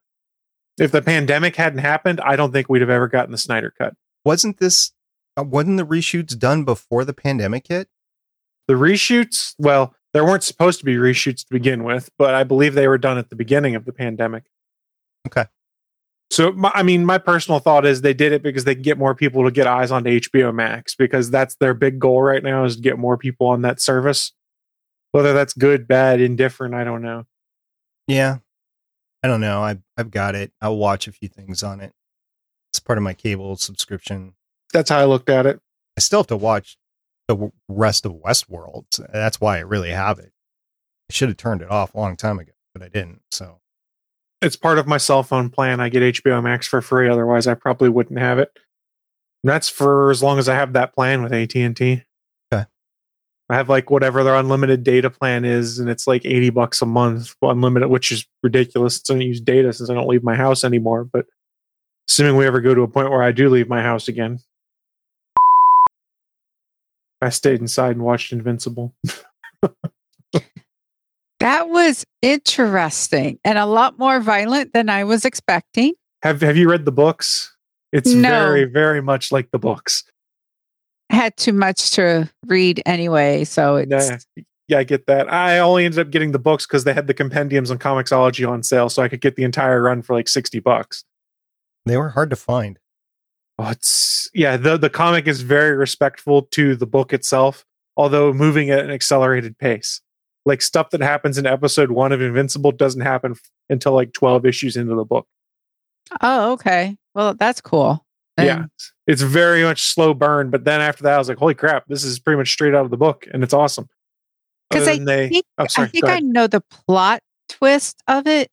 [SPEAKER 5] If the pandemic hadn't happened, I don't think we'd have ever gotten the Snyder cut.
[SPEAKER 1] wasn't this? Uh, wasn't the reshoots done before the pandemic hit?
[SPEAKER 5] The reshoots, well, there weren't supposed to be reshoots to begin with, but I believe they were done at the beginning of the pandemic.
[SPEAKER 1] Okay.
[SPEAKER 5] So, my, I mean, my personal thought is they did it because they can get more people to get eyes onto HBO Max because that's their big goal right now is to get more people on that service. Whether that's good, bad, indifferent, I don't know.
[SPEAKER 1] Yeah, I don't know. I I've got it. I'll watch a few things on it. It's part of my cable subscription.
[SPEAKER 5] That's how I looked at it.
[SPEAKER 1] I still have to watch the rest of Westworld. So That's why I really have it. I should have turned it off a long time ago, but I didn't. So
[SPEAKER 5] It's part of my cell phone plan. I get HBO Max for free. Otherwise, I probably wouldn't have it. And that's for as long as I have that plan with AT and T. I have like whatever their unlimited data plan is, and it's like eighty bucks a month, unlimited, which is ridiculous. Since I don't use data since I don't leave my house anymore. But assuming we ever go to a point where I do leave my house again, I stayed inside and watched Invincible.
[SPEAKER 4] That was interesting and a lot more violent than I was expecting.
[SPEAKER 5] Have Have you read the books? It's
[SPEAKER 4] No.
[SPEAKER 5] very, very much like the books.
[SPEAKER 4] Had too much to read anyway, so it's
[SPEAKER 5] Yeah, yeah, I get that. I only ended up getting the books because they had the compendiums on Comixology on sale, so I could get the entire run for like sixty bucks.
[SPEAKER 1] they were hard to find.
[SPEAKER 5] Oh, it's yeah. the The comic is very respectful to the book itself, although moving at an accelerated pace. Like stuff that happens in episode one of Invincible doesn't happen f- until like twelve issues into the book.
[SPEAKER 4] oh okay. Well, that's cool.
[SPEAKER 5] Yeah, it's very much slow burn. But then after that, I was like, "Holy crap! This is pretty much straight out of the book, and it's awesome. Because
[SPEAKER 4] I
[SPEAKER 5] they,
[SPEAKER 4] think-
[SPEAKER 5] oh, sorry,
[SPEAKER 4] I think I know the plot twist of it,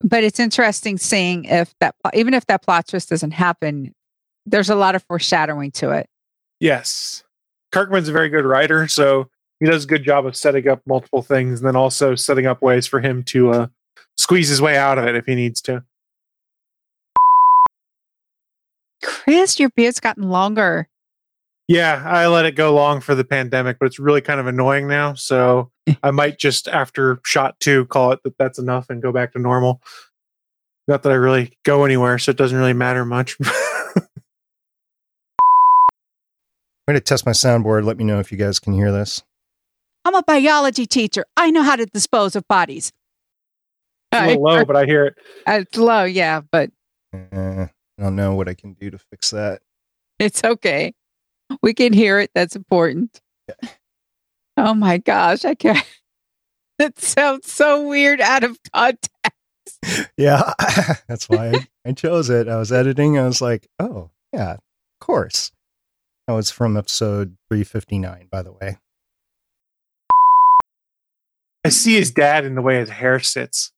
[SPEAKER 4] but it's interesting seeing if that even if that plot twist doesn't happen, there's a lot of foreshadowing to it.
[SPEAKER 5] Yes. Kirkman's a very good writer, so he does a good job of setting up multiple things and then also setting up ways for him to uh, squeeze his way out of it if he needs to.
[SPEAKER 4] Chris, your beard's gotten longer.
[SPEAKER 5] Yeah, I let it go long for the pandemic, but it's really kind of annoying now. So I might just, after shot two, call it that that's enough and go back to normal. Not that I really go anywhere, so it doesn't really matter much.
[SPEAKER 1] I'm going to test my soundboard. Let me know if you guys can hear this.
[SPEAKER 4] I'm a biology teacher. I know how to dispose of bodies.
[SPEAKER 5] it's a little low, but I hear it.
[SPEAKER 4] Uh, It's low, yeah, but
[SPEAKER 1] Uh, I don't know what I can do to fix that.
[SPEAKER 4] it's okay. We can hear it. That's important. Oh my gosh. I can't. It sounds so weird out of context.
[SPEAKER 1] Yeah, that's why I, I chose it. I was editing. I was like, oh, yeah, of course. That was from episode 359, by the way.
[SPEAKER 5] I see his dad in the way his hair sits.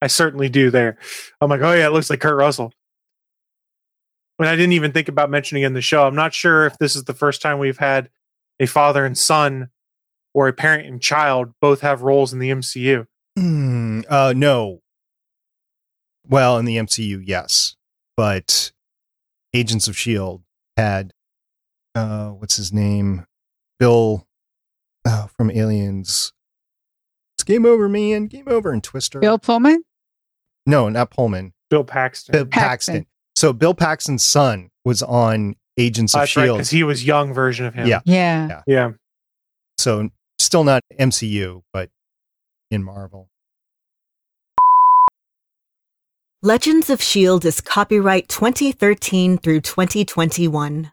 [SPEAKER 5] I certainly do there. I'm like, oh yeah, it looks like Kurt Russell. When I didn't even think about mentioning it in the show. I'm not sure if this is the first time we've had a father and son or a parent and child both have roles in the MCU.
[SPEAKER 1] Hmm, uh, no. Well, in the MCU, yes. But Agents of S.H.I.E.L.D. had, uh, what's his name? Bill oh, from Aliens. It's game over, man. Game over and Twister.
[SPEAKER 4] Bill Pullman?
[SPEAKER 1] No, not Pullman.
[SPEAKER 5] Bill Paxton.
[SPEAKER 1] Bill Paxton.
[SPEAKER 4] Paxton.
[SPEAKER 1] So Bill Paxton's son was on Agents of
[SPEAKER 5] That's
[SPEAKER 1] S.H.I.E.L.D.
[SPEAKER 5] because he was young version of him.
[SPEAKER 1] Yeah.
[SPEAKER 4] Yeah.
[SPEAKER 1] Yeah.
[SPEAKER 5] Yeah.
[SPEAKER 1] so still not MCU, but in Marvel.
[SPEAKER 6] Legends of S.H.I.E.L.D. is copyright 2013 through 2021.